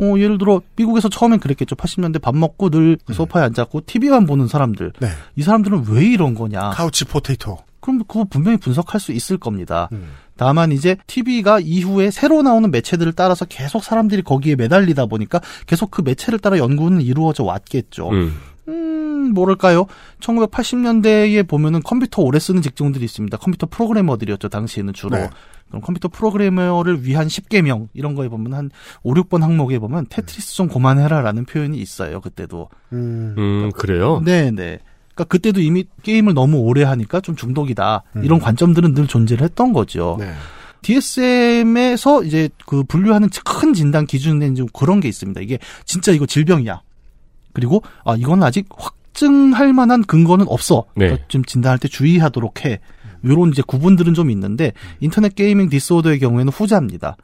어, 예를 들어 미국에서 처음엔 그랬겠죠. 80년대 밥 먹고 늘 소파에 앉았고 TV만 보는 사람들.
네.
이 사람들은 왜 이런 거냐?
couch potato.
그럼 그거 분명히 분석할 수 있을 겁니다. 다만 이제 TV가 이후에 새로 나오는 매체들을 따라서 계속 사람들이 거기에 매달리다 보니까 계속 그 매체를 따라 연구는 이루어져 왔겠죠.
음.
음, 뭐랄까요? 1980년대에 보면은 컴퓨터 오래 쓰는 직종들이 있습니다. 컴퓨터 프로그래머들이었죠, 당시에는 주로.
네.
그럼 컴퓨터 프로그래머를 위한 10계명, 이런 거에 보면 한 5, 6번 항목에 보면 테트리스 좀 그만해라 라는 표현이 있어요, 그때도.
음,
음, 그래요?
네네. 그러니까 그때도 이미 게임을 너무 오래 하니까 좀 중독이다.
음.
이런 관점들은 늘 존재를 했던 거죠.
네.
DSM에서 이제 그 분류하는 큰 진단 기준은 좀 그런 게 있습니다. 이게 진짜 이거 질병이야. 그리고 아 이건 아직 확증할 만한 근거는 없어.
네.
그러니까 좀 진단할 때 주의하도록 해. 요런 이제 구분들은 좀 있는데 인터넷 게이밍 디스오더의 경우에는 후자입니다.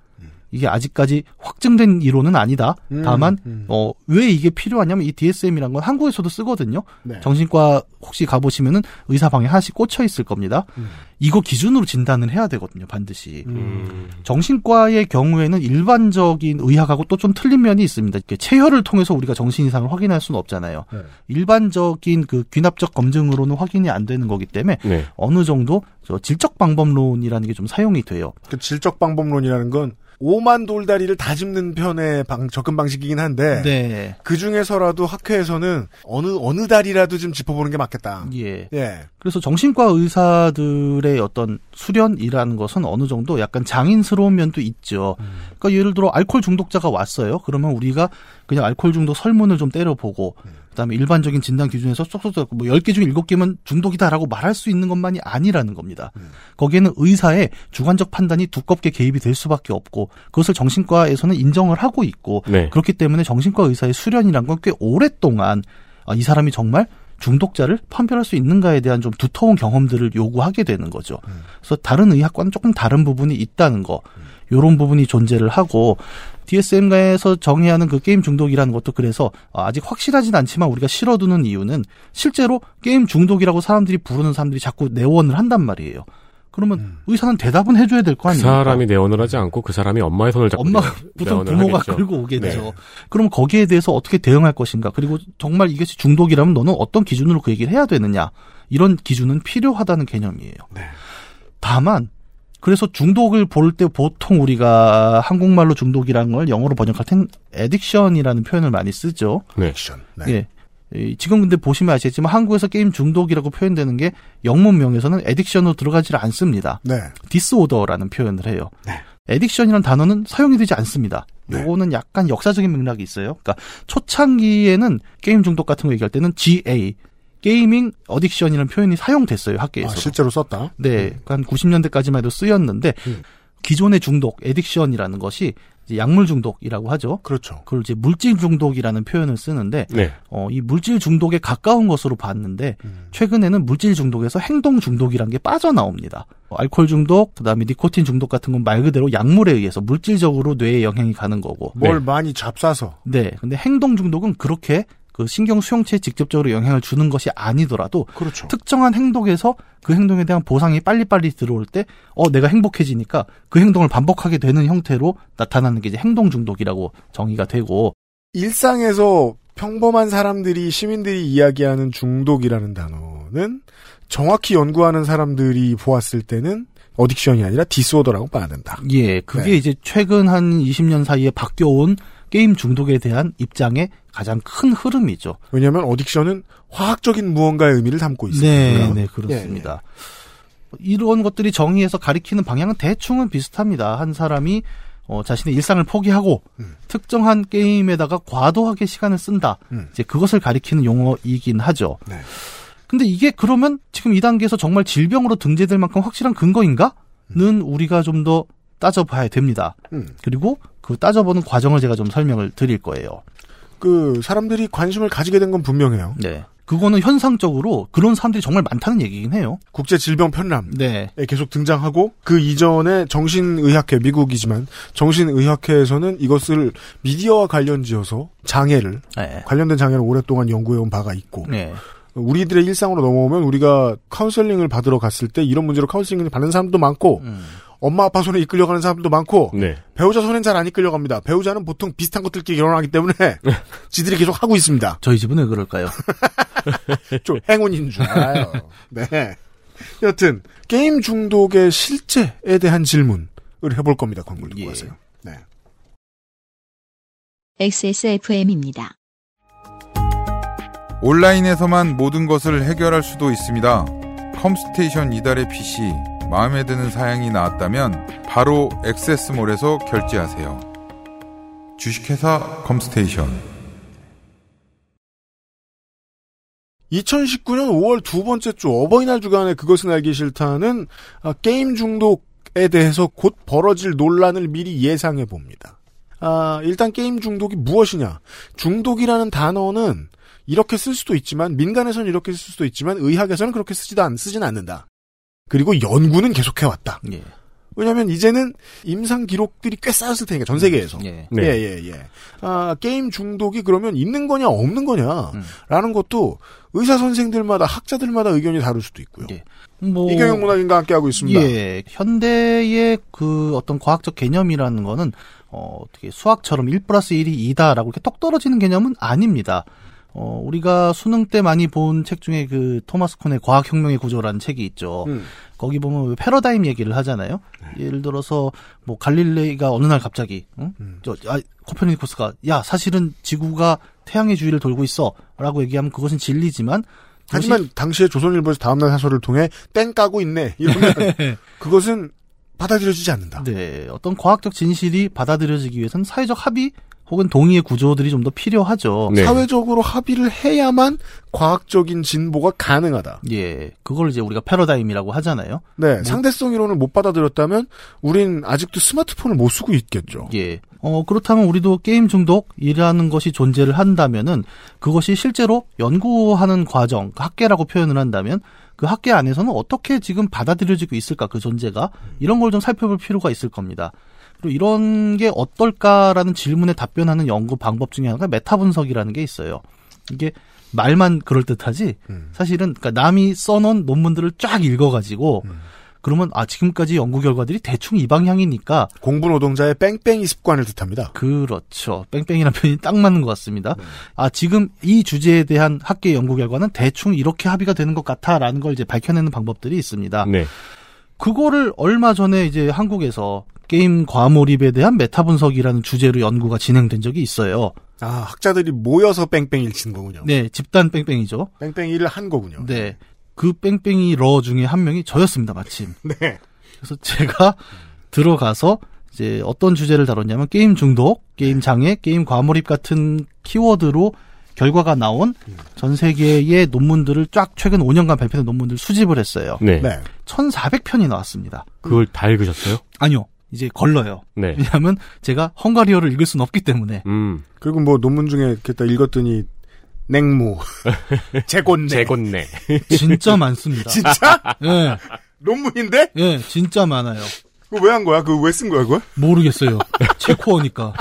이게 아직까지 확증된 이론은 아니다.
음,
다만
음.
어 왜 이게 필요하냐면 이 DSM이란 건 한국에서도 쓰거든요.
네.
정신과 혹시 가보시면은 의사 방에 하나씩 꽂혀 있을 겁니다.
음.
이거 기준으로 진단을 해야 되거든요, 반드시.
음.
정신과의 경우에는 일반적인 의학하고 또 좀 틀린 면이 있습니다. 이렇게 체혈을 통해서 우리가 정신 이상을 확인할 수는 없잖아요.
네.
일반적인 그 귀납적 검증으로는 확인이 안 되는 거기 때문에
네.
어느 정도 저 질적 방법론이라는 게 좀 사용이 돼요.
그 질적 방법론이라는 건 오만 돌다리를 다 짚는 편의 방, 접근 방식이긴 한데
네.
그 중에서라도 학회에서는 어느 어느 다리라도 좀 짚어보는 게 맞겠다.
예.
예.
그래서 정신과 의사들의 어떤 수련이라는 것은 어느 정도 약간 장인스러운 면도 있죠. 그러니까 예를 들어 알코올 중독자가 왔어요. 그러면 우리가 그냥 알코올 중독 설문을 좀 때려보고 그다음에 일반적인 진단 기준에서 쏙쏙쏙 뭐 10개 중 7개면 중독이다라고 말할 수 있는 것만이 아니라는 겁니다. 거기에는 의사의 주관적 판단이 두껍게 개입이 될 수밖에 없고 그것을 정신과에서는 인정을 하고 있고
네.
그렇기 때문에 정신과 의사의 수련이란 건 꽤 오랫동안 아, 이 사람이 정말 중독자를 판별할 수 있는가에 대한 좀 두터운 경험들을 요구하게 되는 거죠. 그래서 다른 의학과는 조금 다른 부분이 있다는 거. 요런 부분이 존재를 하고 DSM가에서 정의하는 그 게임 중독이라는 것도 그래서 아직 확실하진 않지만 우리가 실어두는 이유는 실제로 게임 중독이라고 사람들이 부르는 사람들이 자꾸 내원을 한단 말이에요. 그러면 의사는 대답은 해줘야
될거그
아닙니까?
사람이 내원을 하지 않고 그 사람이 엄마의 손을 잡고
엄마
내-
보통
내원을
부모가
하겠죠.
끌고 오겠죠.
네.
그럼 거기에 대해서 어떻게 대응할 것인가? 그리고 정말 이것이 중독이라면 너는 어떤 기준으로 그 얘기를 해야 되느냐? 이런 기준은 필요하다는 개념이에요. 다만 그래서 중독을 볼 때 보통 우리가 한국말로 중독이라는 걸 영어로 번역할 땐 addiction이라는 표현을 많이 쓰죠.
네.
액션. 네.
예. 이, 지금 근데 보시면 아시겠지만 한국에서 게임 중독이라고 표현되는 게 영문명에서는 addiction으로 들어가지를 않습니다.
네.
disorder라는 표현을 해요. addiction이라는 단어는 사용이 되지 않습니다. 요거는 약간 역사적인 맥락이 있어요. 그러니까 초창기에는 게임 중독 같은 거 얘기할 때는 GA gaming addiction이라는 표현이 사용됐어요 학계에서.
아, 실제로 썼다.
네, 그 한 90년대까지만 해도 쓰였는데
음.
기존의 중독, addiction이라는 것이 약물 중독이라고 하죠.
그렇죠.
그걸 이제 물질 중독이라는 표현을 쓰는데
네.
어, 이 물질 중독에 가까운 것으로 봤는데
음.
최근에는 물질 중독에서 행동 중독이란 게 빠져나옵니다. 어, 알코올 중독, 그다음에 니코틴 중독 같은 건 말 그대로 약물에 의해서 물질적으로 뇌에 영향이 가는 거고.
뭘 많이 잡사서.
네. 근데 행동 중독은 그렇게 그 신경 수용체에 직접적으로 영향을 주는 것이 아니더라도
그렇죠.
특정한 행동에서 그 행동에 대한 보상이 빨리빨리 들어올 때 어 내가 행복해지니까 그 행동을 반복하게 되는 형태로 나타나는 게 이제 행동 중독이라고 정의가 되고
일상에서 평범한 사람들이 시민들이 이야기하는 중독이라는 단어는 정확히 연구하는 사람들이 보았을 때는 어딕션이 아니라 디스오더라고 봐야 된다.
예, 그게
네.
이제 최근 한 20년 사이에 바뀌어온 게임 중독에 대한 입장의 가장 큰 흐름이죠.
왜냐하면 어딕션은 화학적인 무언가의 의미를 담고
네,
있습니다.
네, 그렇습니다. 이런 것들이 정의해서 가리키는 방향은 대충은 비슷합니다. 한 사람이 어, 자신의 일상을 포기하고 특정한 게임에다가 과도하게 시간을 쓴다.
음.
이제 그것을 가리키는 용어이긴 하죠.
네.
근데 이게 그러면 지금 이 단계에서 정말 질병으로 등재될 만큼 확실한 근거인가?는 우리가 좀 더 따져봐야 됩니다.
음.
그리고 그 따져보는 과정을 제가 좀 설명을 드릴 거예요.
그 사람들이 관심을 가지게 된 건 분명해요.
네. 그거는 현상적으로 그런 사람들이 정말 많다는 얘기긴 해요.
국제 질병 편람에
네.
계속 등장하고 그 이전에 정신의학회 미국이지만 정신의학회에서는 이것을 미디어와 관련지어서 장애를
네.
관련된 장애를 오랫동안 연구해온 바가 있고
네.
우리들의 일상으로 넘어오면 우리가 카운셀링을 받으러 갔을 때 이런 문제로 카운셀링을 받는 사람도 많고
음.
엄마 아빠 손에 이끌려가는 사람도 많고
네.
배우자 손엔 잘 안 이끌려갑니다. 배우자는 보통 비슷한 것들끼리 결혼하기 때문에 지들이 계속 하고 있습니다.
저희 집은 왜 그럴까요?
좀 행운인 줄 알아요. 네. 여튼 게임 중독의 실제에 대한 질문을 해볼 겁니다. 광고를 듣고 가세요. 네.
XSFM입니다.
온라인에서만 모든 것을 해결할 수도 있습니다. 컴스테이션 이달의 PC 마음에 드는 사양이 나왔다면 바로 액세스몰에서 결제하세요. 주식회사 컴스테이션
2019년 5월 두 번째 주 어버이날 주간에 그것은 알기 싫다는 아, 게임 중독에 대해서 곧 벌어질 논란을 미리 예상해 봅니다. 아, 일단 게임 중독이 무엇이냐? 중독이라는 단어는 이렇게 쓸 수도 있지만 민간에서는 이렇게 쓸 수도 있지만 의학에서는 그렇게 쓰지도 않 쓰진 않는다. 그리고 연구는 계속해 왔다.
예.
왜냐하면 이제는 임상 기록들이 꽤 쌓였을 테니까 전 세계에서.
예.
예, 예, 예. 아, 게임 중독이 그러면 있는 거냐, 없는 거냐,
음.
라는 것도 의사 선생들마다, 학자들마다 의견이 다를 수도 있고요.
뭐
이경영 문학인과 함께 하고 있습니다.
예, 현대의 그 어떤 과학적 개념이라는 거는 어, 어떻게 수학처럼 1 플러스 1이 2다라고 이렇게 똑 떨어지는 개념은 아닙니다. 어, 우리가 수능 때 많이 본 책 중에 그 토마스 콘의 과학혁명의 구조라는 책이 있죠.
음.
거기 보면 왜 패러다임 얘기를 하잖아요. 예를 들어서 뭐 갈릴레이가 어느 날 갑자기 응? 저 아, 코페르니쿠스가 야 사실은 지구가 태양의 주위를 돌고 있어라고 얘기하면 그것은 진리지만
하지만 당시에 조선일보에서 다음날 사설을 통해 땡 까고 있네. 이러면 그것은 받아들여지지 않는다.
네, 어떤 과학적 진실이 받아들여지기 위해서는 사회적 합의 혹은 동의의 구조들이 좀 더 필요하죠.
사회적으로 합의를 해야만 과학적인 진보가 가능하다.
예, 그걸 이제 우리가 패러다임이라고 하잖아요.
네, 상대성 이론을 못 받아들였다면 우린 아직도 스마트폰을 못 쓰고 있겠죠.
예. 어, 그렇다면 우리도 게임 중독이라는 것이 존재를 한다면은 그것이 실제로 연구하는 과정, 그 학계라고 표현을 한다면 그 학계 안에서는 어떻게 지금 받아들여지고 있을까, 그 존재가. 이런 걸 좀 살펴볼 필요가 있을 겁니다. 그리고 이런 게 어떨까라는 질문에 답변하는 연구 방법 중에 하나가 메타 분석이라는 게 있어요. 이게 말만 그럴 듯하지 사실은 그러니까 남이 써놓은 논문들을 쫙 읽어가지고 그러면 아 지금까지 연구 결과들이 대충 이 방향이니까
공부 노동자의 뺑뺑이 습관을 뜻합니다.
그렇죠. 뺑뺑이란 표현이 딱 맞는 것 같습니다. 아 지금 이 주제에 대한 학계 연구 결과는 대충 이렇게 합의가 되는 것 같아라는 걸 이제 밝혀내는 방법들이 있습니다.
네.
그거를 얼마 전에 이제 한국에서 게임 과몰입에 대한 메타 분석이라는 주제로 연구가 진행된 적이 있어요.
아, 학자들이 모여서 뺑뺑이를 친 거군요.
네, 집단 뺑뺑이죠.
뺑뺑이를 한 거군요.
네. 그 뺑뺑이러 중에 한 명이 저였습니다, 마침.
네.
그래서 제가 들어가서 이제 어떤 주제를 다뤘냐면 게임 중독, 게임 장애, 게임 과몰입 같은 키워드로 결과가 나온 전 세계의 논문들을 쫙 최근 5년간 발표된 논문들 수집을 했어요.
네.
1,400편이 나왔습니다.
그걸 다 읽으셨어요?
아니요. 이제 걸러요.
네.
왜냐하면 제가 헝가리어를 읽을 수는 없기 때문에.
음.
그리고 뭐 논문 중에 이렇게 딱 읽었더니 냉무, 재곤내.
재곤내.
진짜 많습니다.
진짜?
예.
논문인데?
예, 진짜 많아요.
그거 왜 한 거야? 그거 왜 쓴 거야, 그걸?
모르겠어요. 체코어니까.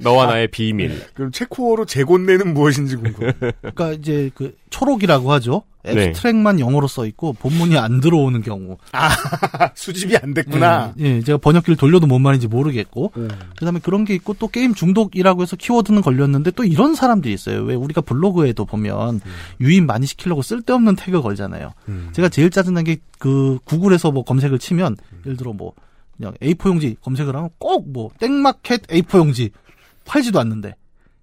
너와 나의 비밀.
그럼 체코어로 재곤내는 무엇인지 궁금해.
그러니까 이제 그 초록이라고 하죠.
네.
앱스트랙만 영어로 써 있고 본문이 안 들어오는 경우.
아, 수집이 안 됐구나.
예, 예, 제가 번역기를 돌려도 뭔 말인지 모르겠고. 그다음에 그런 게 있고 또 게임 중독이라고 해서 키워드는 걸렸는데 또 이런 사람들이 있어요. 왜 우리가 블로그에도 보면 유입 많이 시키려고 쓸데없는 태그 걸잖아요. 제가 제일 짜증난 게 그 구글에서 뭐 검색을 치면 예를 들어 뭐 그냥 A4 용지 검색을 하면 꼭 뭐 땡마켓 A4 용지 팔지도 않는데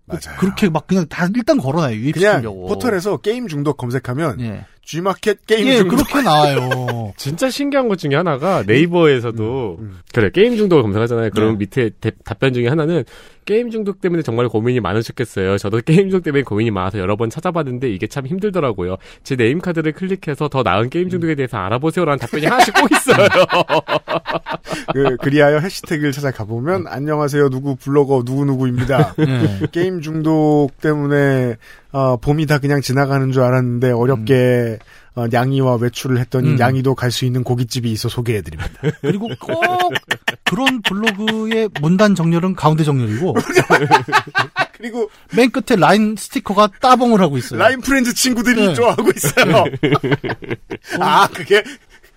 맞아요.
그렇게 막 그냥 다 일단 걸어놔요
그냥
유입시키려고.
포털에서 게임 중독 검색하면
예.
G마켓 게임
예,
중독.
그렇게 나와요.
진짜 신기한 것 중에 하나가 네이버에서도
음,
그래 게임 중독을 검색하잖아요. 그럼
네.
밑에 대- 답변 중에 하나는 게임 중독 때문에 정말 고민이 많으셨겠어요. 저도 게임 중독 때문에 고민이 많아서 여러 번 찾아봤는데 이게 참 힘들더라고요. 제 name card를 클릭해서 더 나은 게임 중독에 대해서 알아보세요라는 답변이 하나씩 꼭 있어요.
그, 그리하여 해시태그를 찾아가 보면 안녕하세요 누구 블로거 누구 누구입니다.
네.
게임 중독 때문에 어, 봄이 다 그냥 지나가는 줄 알았는데 어렵게 어, 냥이와 외출을 했더니
음.
냥이도 갈 수 있는 고깃집이 있어 소개해드립니다.
그리고 꼭 그런 블로그의 문단 정렬은 가운데 정렬이고
그리고
맨 끝에 라인 스티커가 따봉을 하고 있어요.
라인 프렌즈 친구들이
네.
좋아하고 있어요. 아 그게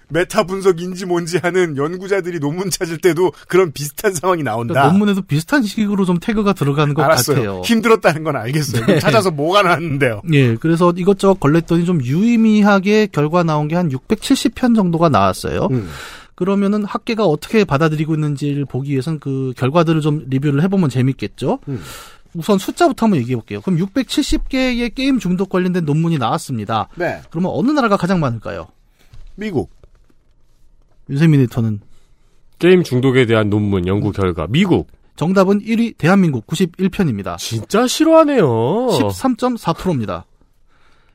메타 분석인지 뭔지 하는 연구자들이 논문 찾을 때도 그런 비슷한 상황이 나온다.
그러니까 논문에도 비슷한 식으로 좀 태그가 들어가는 것
알았어요.
같아요.
힘들었다는 건 알겠어요.
네.
찾아서 뭐가 나왔는데요.
예, 그래서 이것저것 걸렀더니 좀 유의미하게 결과 나온 게 한 670편 정도가 나왔어요.
음.
그러면은 학계가 어떻게 받아들이고 있는지를 보기 위해선 그 결과들을 좀 리뷰를 해보면 재밌겠죠.
음.
우선 숫자부터 한번 얘기해 볼게요. 그럼 670개의 게임 중독 관련된 논문이 나왔습니다.
네.
그러면 어느 나라가 가장 많을까요?
미국.
윤세민 에디터는
게임 중독에 대한 논문 연구 결과 미국
정답은 1위 대한민국 91편입니다.
진짜 싫어하네요.
13.4%입니다.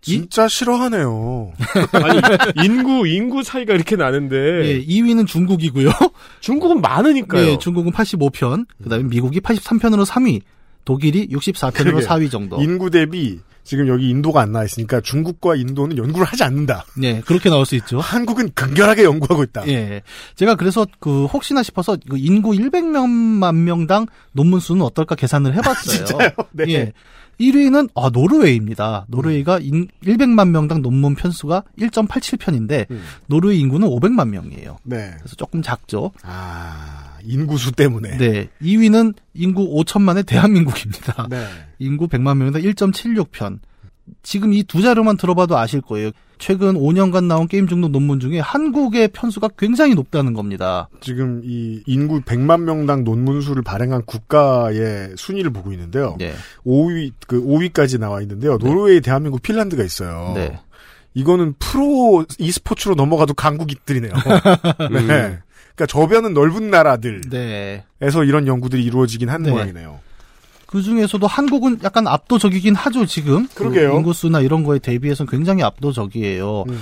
진짜 싫어하네요.
아니 인구 인구 차이가 이렇게 나는데
예, 2위는 중국이고요.
중국은 많으니까요.
네, 중국은 85편, 그 다음에 미국이 83편으로 3위, 독일이 64편으로
그러게요.
4위 정도.
인구 대비 지금 여기 인도가 안 나와 있으니까 중국과 인도는 연구를 하지 않는다.
네, 그렇게 나올 수 있죠.
한국은 근결하게 연구하고 있다.
예. 제가 그래서 그 혹시나 싶어서 그 인구 100만 명당 논문 수는 어떨까 계산을 해봤어요.
진짜요? 네.
예. 1위는 아 노르웨이입니다. 노르웨이가 인, 100만 명당 논문 편수가 1.87편인데
음.
노르웨이 인구는 500만 명이에요.
네.
그래서 조금 작죠.
아, 인구수 때문에.
네. 2위는 인구 5천만의 대한민국입니다.
네.
인구 100만 명당 1.76편. 지금 이 두 자료만 들어봐도 아실 거예요. 최근 5년간 나온 게임 중독 논문 중에 한국의 편수가 굉장히 높다는 겁니다.
지금 이 인구 100만 명당 논문 수를 발행한 국가의 순위를 보고 있는데요.
네.
5위 그 5위까지 나와 있는데요. 노르웨이, 대한민국, 핀란드가 있어요.
네.
이거는 프로 e스포츠로 넘어가도 강국들이네요. 네. 그러니까 저변은 넓은 나라들에서
네.
이런 연구들이 이루어지긴 한
네.
모양이네요.
그 중에서도 한국은 약간 압도적이긴 하죠, 지금.
그러게요.
그 인구수나 이런 거에 대비해서는 굉장히 압도적이에요.
음.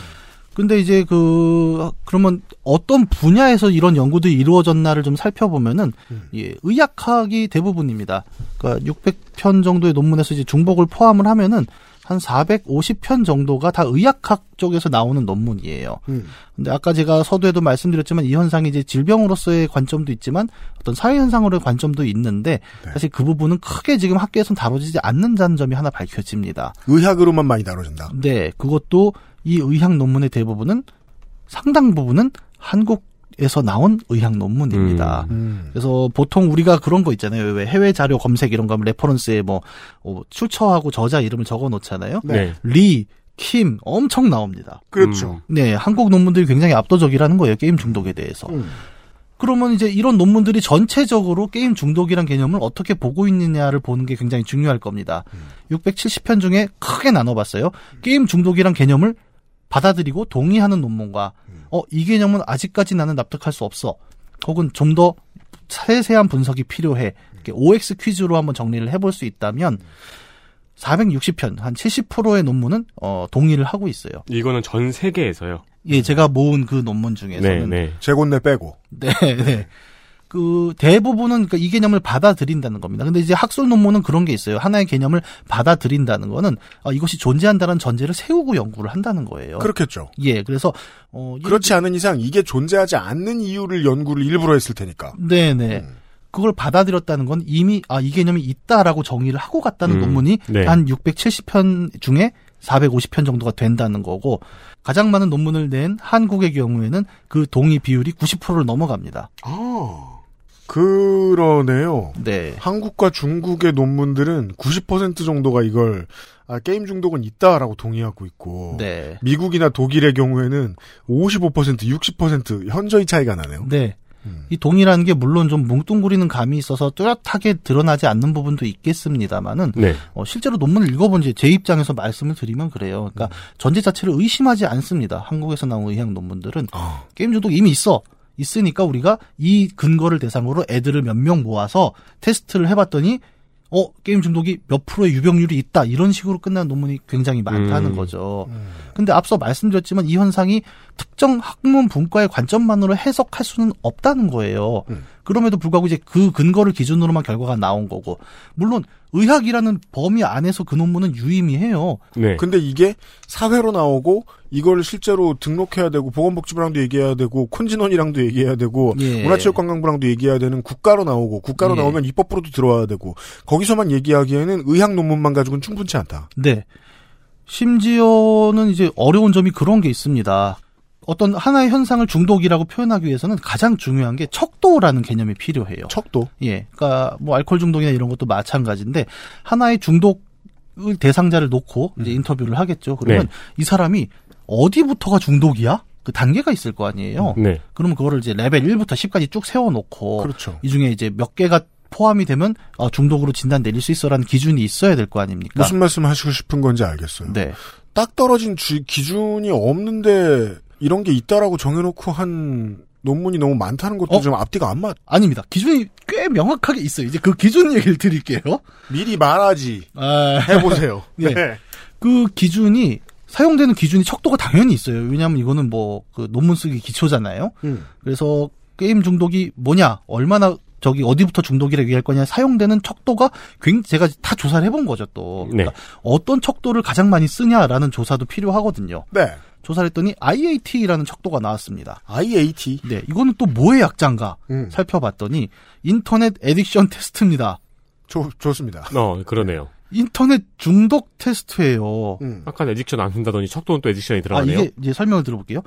근데 이제 그, 그러면 어떤 분야에서 이런 연구들이 이루어졌나를 좀 살펴보면은,
음.
예, 의학학이 대부분입니다. 그러니까 600편 정도의 논문에서 이제 중복을 포함을 하면은 한 450편 정도가 다 의학학 쪽에서 나오는 논문이에요.
음.
근데 아까 제가 서두에도 말씀드렸지만 이 현상이 이제 질병으로서의 관점도 있지만 어떤 사회 현상으로의 관점도 있는데
네.
사실 그 부분은 크게 지금 학계에서는 다뤄지지 않는다는 점이 하나 밝혀집니다.
의학으로만 많이 다뤄진다.
네, 그것도 이 의학 논문의 대부분은 상당 부분은 한국 에서 나온 의학 논문입니다.
음.
그래서 보통 우리가 그런 거 있잖아요. 왜 해외 자료 검색 이런 거 하면 reference에 뭐 어, 출처하고 저자 이름을 적어 놓잖아요.
네.
리, 킴 엄청 나옵니다.
그렇죠.
네, 한국 논문들이 굉장히 압도적이라는 거예요. 게임 중독에 대해서.
음.
그러면 이제 이런 논문들이 전체적으로 게임 중독이란 개념을 어떻게 보고 있느냐를 보는 게 굉장히 중요할 겁니다. 670편 중에 크게 나눠봤어요. 게임 중독이란 개념을 받아들이고 동의하는 논문과 어, 이 개념은 아직까지 나는 납득할 수 없어. 혹은 좀 더 세세한 분석이 필요해. 이렇게 OX 퀴즈로 한번 정리를 해볼 수 있다면 460편, 한 70%의 논문은 어, 동의를 하고 있어요.
이거는 전 세계에서요.
예, 제가 모은 그 논문
네,
중에서는
네.
재곤내 빼고.
네, 네. 그 대부분은 그러니까 이 개념을 받아들인다는 겁니다. 근데 이제 학술 논문은 그런 게 있어요. 하나의 개념을 받아들인다는 거는 아, 이것이 존재한다는 전제를 세우고 연구를 한다는 거예요.
그렇겠죠.
예, 그래서 어
그렇지 않은 이상 이게 존재하지 않는 이유를 연구를 일부러 했을 테니까.
네, 네. 그걸 받아들였다는 건 이미 아 이 개념이 있다라고 정의를 하고 갔다는
음,
논문이
네.
한 670편 중에 450편 정도가 된다는 거고 가장 많은 논문을 낸 한국의 경우에는 그 동의 비율이 90%를 넘어갑니다.
아, 그러네요.
네.
한국과 중국의 논문들은 90% 정도가 이걸 아, 게임 중독은 있다라고 동의하고 있고
네.
미국이나 독일의 경우에는 55%, 60% 현저히 차이가 나네요.
네. 이 동의라는 게 물론 좀 뭉뚱그리는 감이 있어서 뚜렷하게 드러나지 않는 부분도 있겠습니다만은
네.
어, 실제로 논문을 읽어본 제, 제 입장에서 말씀을 드리면 그래요. 그러니까 전제 자체를 의심하지 않습니다. 한국에서 나온 의학 논문들은 게임 중독 이미 있어. 있으니까 우리가 이 근거를 대상으로 애들을 몇 명 모아서 테스트를 해봤더니 어 게임 중독이 몇 프로의 유병률이 있다 이런 식으로 끝난 논문이 굉장히 많다는
음.
거죠. 근데 앞서 말씀드렸지만 이 현상이 특정 학문 분과의 관점만으로 해석할 수는 없다는 거예요. 그럼에도 불구하고 이제 그 근거를 기준으로만 결과가 나온 거고 물론 의학이라는 범위 안에서 그 논문은 유의미해요.
네.
근데 이게 사회로 나오고 이걸 실제로 등록해야 되고 보건복지부랑도 얘기해야 되고 콘진원이랑도 얘기해야 되고
예.
문화체육관광부랑도 얘기해야 되는 국가로 나오고 국가로
예.
나오면 입법부로도 들어와야 되고 거기서만 얘기하기에는 의학 논문만 가지고는 충분치 않다.
네. 심지어는 이제 어려운 점이 그런 게 있습니다. 어떤 하나의 현상을 중독이라고 표현하기 위해서는 가장 중요한 게 척도라는 개념이 필요해요.
척도?
예. 그러니까 뭐 알코올 중독이나 이런 것도 마찬가지인데 하나의 중독 대상자를 놓고 이제 인터뷰를 하겠죠. 그러면
네.
이 사람이 어디부터가 중독이야? 그 단계가 있을 거 아니에요.
네.
그러면 그거를 이제 레벨 1부터 10까지 쭉 세워놓고
그렇죠.
이 중에 이제 몇 개가 포함이 되면 어, 중독으로 진단 내릴 수 있어라는 기준이 있어야 될 거 아닙니까?
무슨 말씀 하시고 싶은 건지 알겠어요.
네.
딱 떨어진 주- 기준이 없는데 이런 게 있다라고 정해놓고 한 논문이 너무 많다는 것도
어?
좀 앞뒤가 안 맞.
아닙니다. 기준이 꽤 명확하게 있어요. 이제 그 기준 얘기를 드릴게요.
미리 말하지.
아,
해보세요.
네.
네.
그 기준이 사용되는 기준이 척도가 당연히 있어요. 왜냐하면 이거는 뭐 그 논문 쓰기 기초잖아요.
음.
그래서 게임 중독이 뭐냐, 얼마나 저기 어디부터 중독이라 얘기할 거냐 사용되는 척도가 굉장히 제가 다 조사를 해본 거죠 또
네.
그러니까 어떤 척도를 가장 많이 쓰냐라는 조사도 필요하거든요.
네.
조사를 했더니 IAT라는 척도가 나왔습니다.
IAT.
네, 이거는 또 뭐의 약자인가
음.
살펴봤더니 Internet Addiction Test입니다.
좋, 좋습니다.
어, 그러네요.
인터넷 중독 테스트예요.
음.
아까 addiction 안 쓴다더니 척도는 또 addiction이
아,
들어가네요.
이게 이제 설명을 들어볼게요.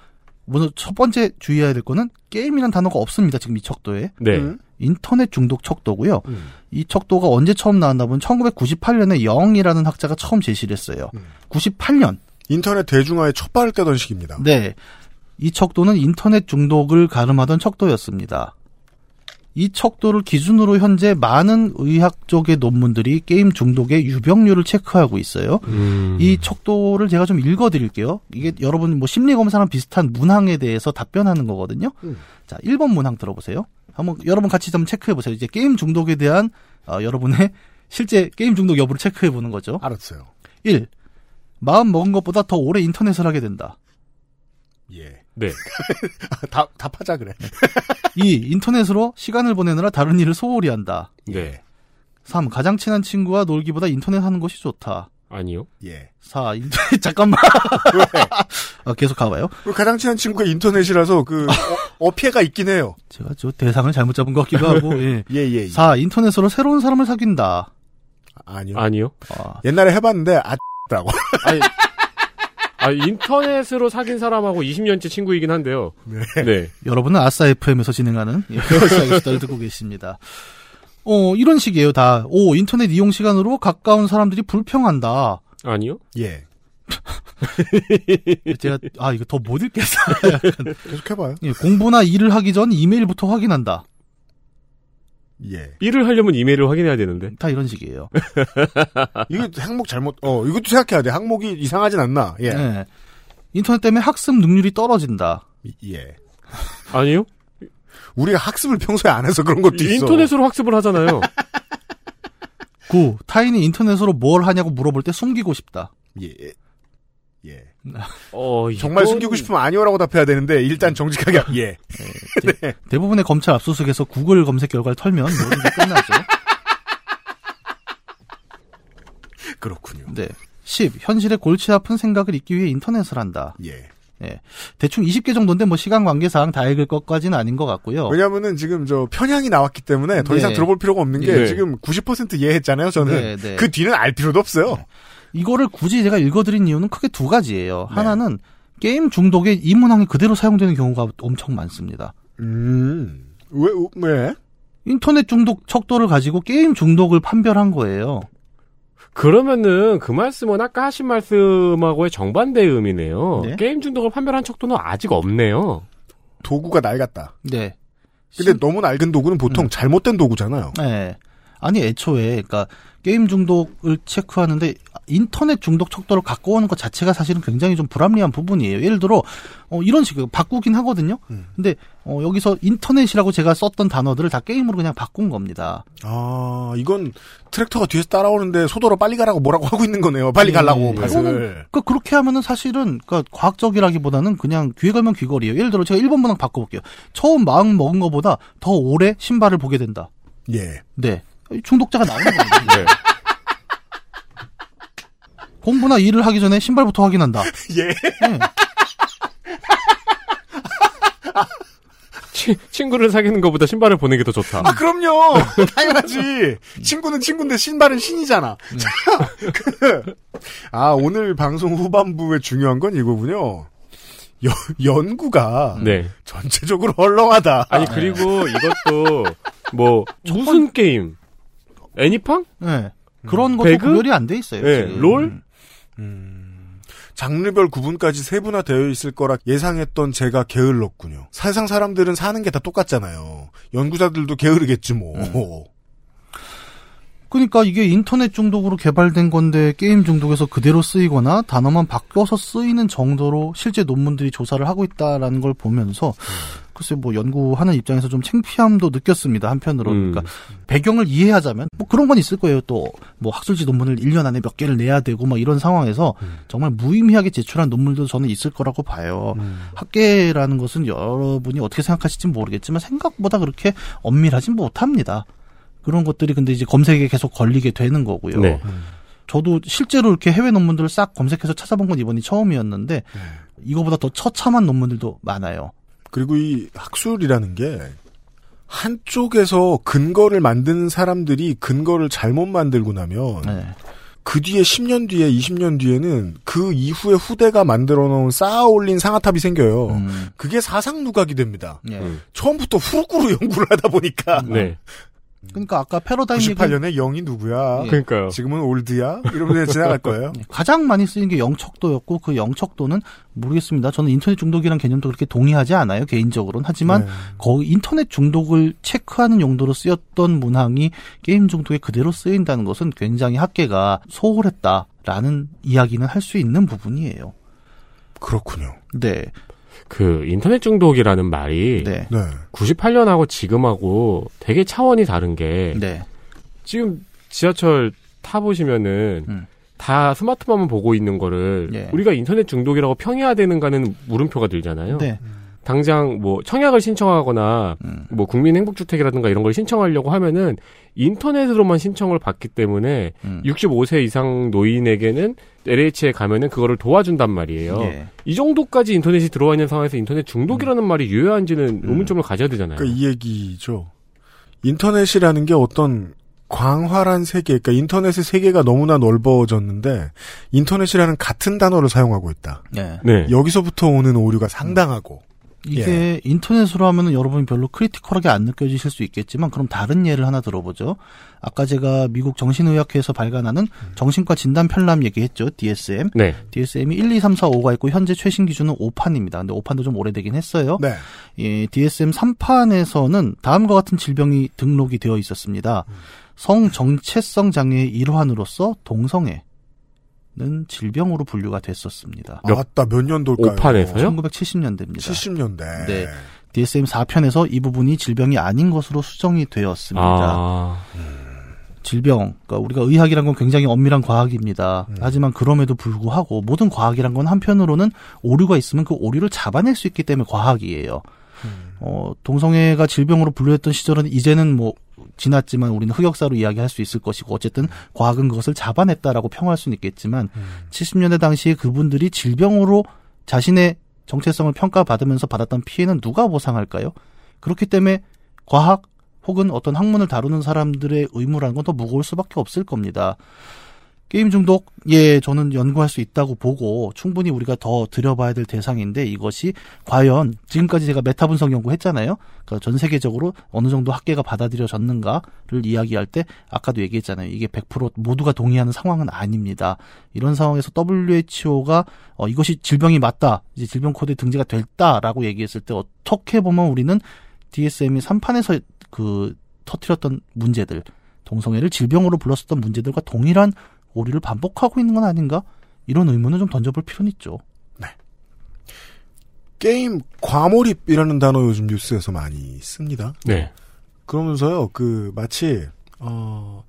먼저 첫 번째 주의해야 될 거는 게임이란 단어가 없습니다. 지금 이 척도에.
네.
음.
인터넷 중독 척도고요.
음.
이 척도가 언제 처음 나왔나 보면 1998년에 영이라는 학자가 처음 제시를 했어요.
음.
98년.
인터넷 대중화에 첫 발을 떼던 시기입니다.
네. 이 척도는 인터넷 중독을 가름하던 척도였습니다. 이 척도를 기준으로 현재 많은 의학 쪽의 논문들이 게임 중독의 유병률을 체크하고 있어요.
음.
이 척도를 제가 좀 읽어드릴게요. 이게 여러분 뭐 심리 검사랑 비슷한 문항에 대해서 답변하는 거거든요.
음.
자, 1번 문항 들어보세요. 한번 여러분 같이 한번 체크해 보세요. 이제 게임 중독에 대한 어, 여러분의 실제 게임 중독 여부를 체크해 보는 거죠.
알았어요.
1. 마음 먹은 것보다 더 오래 인터넷을 하게 된다.
예.
네.
답, 답하자 그래.
2. 인터넷으로 시간을 보내느라 다른 일을 소홀히 한다.
네.
3. 가장 친한 친구와 놀기보다 인터넷 하는 것이 좋다.
아니요.
예.
4. 인터넷, 잠깐만. 어, 계속 가봐요.
그 가장 친한 친구가 인터넷이라서 그 어, 어폐가 있긴 해요.
제가 저 대상을 잘못 잡은 것 같기도 하고, 예.
예, 예. 예.
4. 인터넷으로 새로운 사람을 사귄다.
아니요.
아니요.
아,
옛날에 해봤는데 아 라고.
아니, 아, 인터넷으로 사귄 사람하고 20년째 친구이긴 한데요. 네.
여러분은 아싸 FM에서 진행하는 예, 시작의 수다를 듣고 계십니다. 어, 이런 식이에요, 다. 오, 인터넷 이용 시간으로 가까운 사람들이 불평한다.
아니요.
예.
제가, 아, 이거 더 못 읽겠어.
계속 해봐요.
예, 공부나 일을 하기 전 이메일부터 확인한다.
예.
일을 하려면 이메일을 확인해야 되는데.
다 이런 식이에요.
이거 항목 잘못. 어, 이것도 생각해야 돼. 항목이 이상하진 않나. 예.
예. 인터넷 때문에 학습 능률이 떨어진다.
예.
아니요.
우리가 학습을 평소에 안 해서 그런 것도 있어.
인터넷으로 학습을 하잖아요.
9. 타인이 인터넷으로 뭘 하냐고 물어볼 때 숨기고 싶다.
예. 예.
어,
정말
이건-
숨기고 싶으면 아니오라고 답해야 되는데 일단 정직하게 예. 네.
대부분의 검찰 압수수색에서 구글 검색 결과를 털면 모든 게 끝나죠.
그렇군요.
네. 10. 현실의 골치 아픈 생각을 잊기 위해 인터넷을 한다.
예.
예. 대충 20개 정도인데 뭐 시간 관계상 다 읽을 것까지는 아닌 것 같고요.
왜냐면은 지금 저 편향이 나왔기 때문에 더
네.
이상 들어볼 필요가 없는 게
네.
지금 90% 이해했잖아요, 저는.
네, 네.
그 뒤는 알 필요도 없어요.
이거를 굳이 제가 읽어드린 이유는 크게 두 가지예요.
네.
하나는 게임 중독에 이 문항이 그대로 사용되는 경우가 엄청 많습니다.
음. 왜, 왜?
인터넷 중독 척도를 가지고 게임 중독을 판별한 거예요.
그러면은 그 말씀은 아까 하신 말씀하고의 정반대의 의미네요.
네.
게임 중독을 판별한 척도는 아직 없네요.
도구가 낡았다.
네.
근데 너무 낡은 도구는 보통 잘못된 도구잖아요.
네. 아니 애초에 그러니까 게임 중독을 체크하는데 인터넷 중독 척도를 갖고 오는 것 자체가 사실은 굉장히 좀 불합리한 부분이에요. 예를 들어 어, 이런 식으로 바꾸긴 하거든요. 근데 어, 여기서 인터넷이라고 제가 썼던 단어들을 다 게임으로 그냥 바꾼 겁니다.
아, 이건 트랙터가 뒤에서 따라오는데 소도로 빨리 가라고 뭐라고 하고 있는 거네요. 빨리 가려고
네.
밭을.
이거는 그 그렇게 하면은 사실은 그러니까 과학적이라기보다는 그냥 귀에 걸면 귀걸이에요. 예를 들어 제가 1번 문항 바꿔볼게요. 처음 마음 먹은 것보다 더 오래 신발을 보게 된다.
예.
네. 중독자가 나오는 겁니다.
네.
공부나 일을 하기 전에 신발부터 확인한다.
예.
네.
치- 친구를 사귀는 것보다 신발을 보는 게 더 좋다.
아, 그럼요. 당연하지. 친구는 친구인데 신발은 신이잖아. 자, 그, 아, 오늘 방송 후반부에 중요한 건 이거군요. 여- 연구가
네.
전체적으로 헐렁하다.
아니 그리고 이것도 뭐 무슨 게임? 애니팡?
네. 그런 것도
배그?
구별이 안 돼 있어요.
네.
지금.
롤?
장르별 구분까지 세분화되어 있을 거라 예상했던 제가 게을렀군요. 세상 사람들은 사는 게 다 똑같잖아요. 연구자들도 게으르겠지 뭐.
그러니까 이게 인터넷 중독으로 개발된 건데 게임 중독에서 그대로 쓰이거나 단어만 바뀌어서 쓰이는 정도로 실제 논문들이 조사를 하고 있다라는 걸 보면서 글쎄 뭐 연구하는 입장에서 좀 창피함도 느꼈습니다 한편으로
음.
그러니까 배경을 이해하자면 뭐 그런 건 있을 거예요. 또 뭐 학술지 논문을 1년 안에 몇 개를 내야 되고 막 이런 상황에서 정말 무의미하게 제출한 논문도 저는 있을 거라고 봐요. 학계라는 것은 여러분이 어떻게 생각하실지 모르겠지만 생각보다 그렇게 엄밀하진 못합니다 그런 것들이 근데 이제 검색에 계속 걸리게 되는 거고요.
네.
저도 실제로 이렇게 해외 논문들을 싹 검색해서 찾아본 건 이번이 처음이었는데 이거보다 더 처참한 논문들도 많아요.
그리고 이 학술이라는 게 한쪽에서 근거를 만드는 사람들이 근거를 잘못 만들고 나면
네.
그 뒤에 10년 뒤에 20년 뒤에는 그 이후에 후대가 만들어 놓은 쌓아 올린 상아탑이 생겨요.
음.
그게 사상 누각이 됩니다.
예.
처음부터 후루꾸루 연구를 하다 보니까
네.
그러니까 아까 패러다임 얘기
98년에 영이 누구야?
예.
그러니까요.
지금은 올드야? 이러면 지나갈 거예요.
가장 많이 쓰인 게 영척도였고 그 영척도는 모르겠습니다. 저는 인터넷 중독이란 개념도 그렇게 동의하지 않아요 개인적으로는 하지만
네.
거기 인터넷 중독을 체크하는 용도로 쓰였던 문항이 게임 중독에 그대로 쓰인다는 것은 굉장히 학계가 소홀했다라는 이야기는 할 수 있는 부분이에요.
그렇군요.
네.
그 인터넷 중독이라는 말이
네.
네.
98년하고 지금하고 되게 차원이 다른 게
네.
지금 지하철 타 보시면은
음.
다 스마트폰만 보고 있는 거를
예.
우리가 인터넷 중독이라고 평해야 되는가는 물음표가 들잖아요.
네.
당장 뭐 청약을 신청하거나
음.
뭐 국민 행복주택이라든가 이런 걸 신청하려고 하면은 인터넷으로만 신청을 받기 때문에
음.
65세 이상 노인에게는 LH에 가면은 그거를 도와준단 말이에요.
예.
이 정도까지 인터넷이 들어와 있는 상황에서 인터넷 중독이라는 말이 유효한지는 의문점을 가져야 되잖아요.
그러니까 이 얘기죠. 인터넷이라는 게 어떤 광활한 세계, 그러니까 인터넷의 세계가 너무나 넓어졌는데 인터넷이라는 같은 단어를 사용하고 있다.
네.
네.
여기서부터 오는 오류가 상당하고.
이게
예.
인터넷으로 하면은 여러분이 별로 크리티컬하게 안 느껴지실 수 있겠지만 그럼 다른 예를 하나 들어보죠. 아까 제가 미국 정신의학회에서 발간하는 정신과 진단 편람 얘기했죠. DSM.
네.
DSM이 1, 2, 3, 4, 5가 있고 현재 최신 기준은 5판입니다. 근데 5판도 좀 오래되긴 했어요.
네.
예, DSM 3판에서는 다음과 같은 질병이 등록이 되어 있었습니다. 성정체성 장애의 일환으로서 동성애. 는 질병으로 분류가 됐었습니다.
맞다. 몇 년도일까요?
5판에서요?
1970년대입니다.
70년대.
네. DSM 4편에서 이 부분이 질병이 아닌 것으로 수정이 되었습니다.
아,
질병, 그러니까 우리가 의학이란 건 굉장히 엄밀한 과학입니다. 하지만 그럼에도 불구하고 모든 과학이란 건 한편으로는 오류가 있으면 그 오류를 잡아낼 수 있기 때문에 과학이에요. 어, 동성애가 질병으로 분류했던 시절은 이제는 뭐 지났지만 우리는 흑역사로 이야기할 수 있을 것이고 어쨌든 과학은 그것을 잡아냈다라고 평할 수는 있겠지만 70년대 당시에 그분들이 질병으로 자신의 정체성을 평가받으면서 받았던 피해는 누가 보상할까요? 그렇기 때문에 과학 혹은 어떤 학문을 다루는 사람들의 의무라는 건 더 무거울 수밖에 없을 겁니다. 게임 중독, 예, 저는 연구할 수 있다고 보고 충분히 우리가 더 들여봐야 될 대상인데 이것이 과연 지금까지 제가 메타 분석 연구했잖아요. 그러니까 전 세계적으로 어느 정도 학계가 받아들여졌는가를 이야기할 때 아까도 얘기했잖아요. 이게 100% 모두가 동의하는 상황은 아닙니다. 이런 상황에서 WHO가 어, 이것이 질병이 맞다, 이제 질병 코드에 등재가 됐다라고 얘기했을 때 어떻게 보면 우리는 DSM이 3판에서 그 터트렸던 문제들, 동성애를 질병으로 불렀었던 문제들과 동일한 오류를 반복하고 있는 건 아닌가? 이런 의문을 좀 던져볼 필요는 있죠.
게임 과몰입이라는 단어 요즘 뉴스에서 많이 씁니다.
네.
그러면서요, 그, 마치, 어,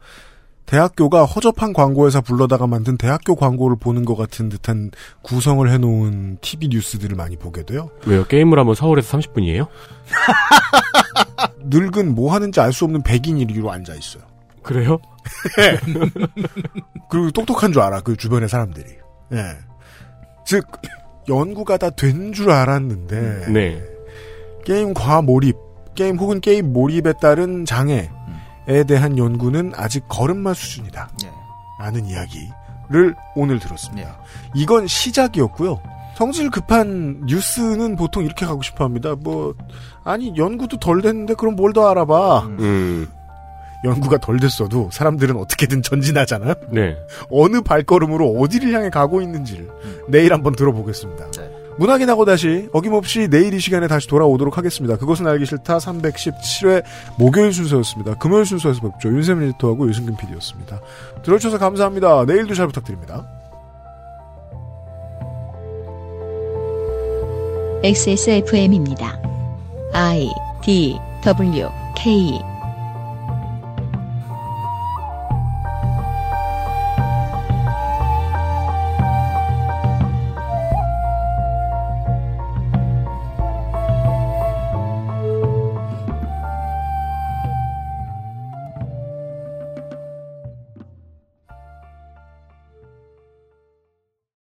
대학교가 허접한 광고회사 불러다가 만든 대학교 광고를 보는 것 같은 듯한 구성을 해놓은 TV 뉴스들을 많이 보게 돼요.
왜요? 게임을 하면 서울에서 30분이에요?
늙은 뭐 하는지 알 수 없는 백인이 위로 앉아 있어요.
그래요?
그리고 똑똑한 줄 알아, 그 주변의 사람들이. 예. 즉, 연구가 다 된 줄 알았는데,
네.
게임 과 몰입, 게임 혹은 게임 몰입에 따른 장애에 대한 연구는 아직 걸음마 수준이다. 라는 이야기를 오늘 들었습니다. 이건 시작이었고요. 성질 급한 뉴스는 보통 이렇게 가고 싶어 합니다. 뭐, 아니, 연구도 덜 됐는데 그럼 뭘 더 알아봐.
음.
연구가 덜 됐어도 사람들은 어떻게든 전진하잖아요.
네.
어느 발걸음으로 어디를 향해 가고 있는지를 내일 한번 들어보겠습니다. 문학이 나고 다시 어김없이 내일 이 시간에 다시 돌아오도록 하겠습니다. 그것은 알기 싫다 317회 목요일 순서였습니다. 금요일 순서에서 뵙죠. 윤세민 리터하고 유승균 PD였습니다. 들어주셔서 감사합니다. 내일도 잘 부탁드립니다.
XSFM입니다. I D W K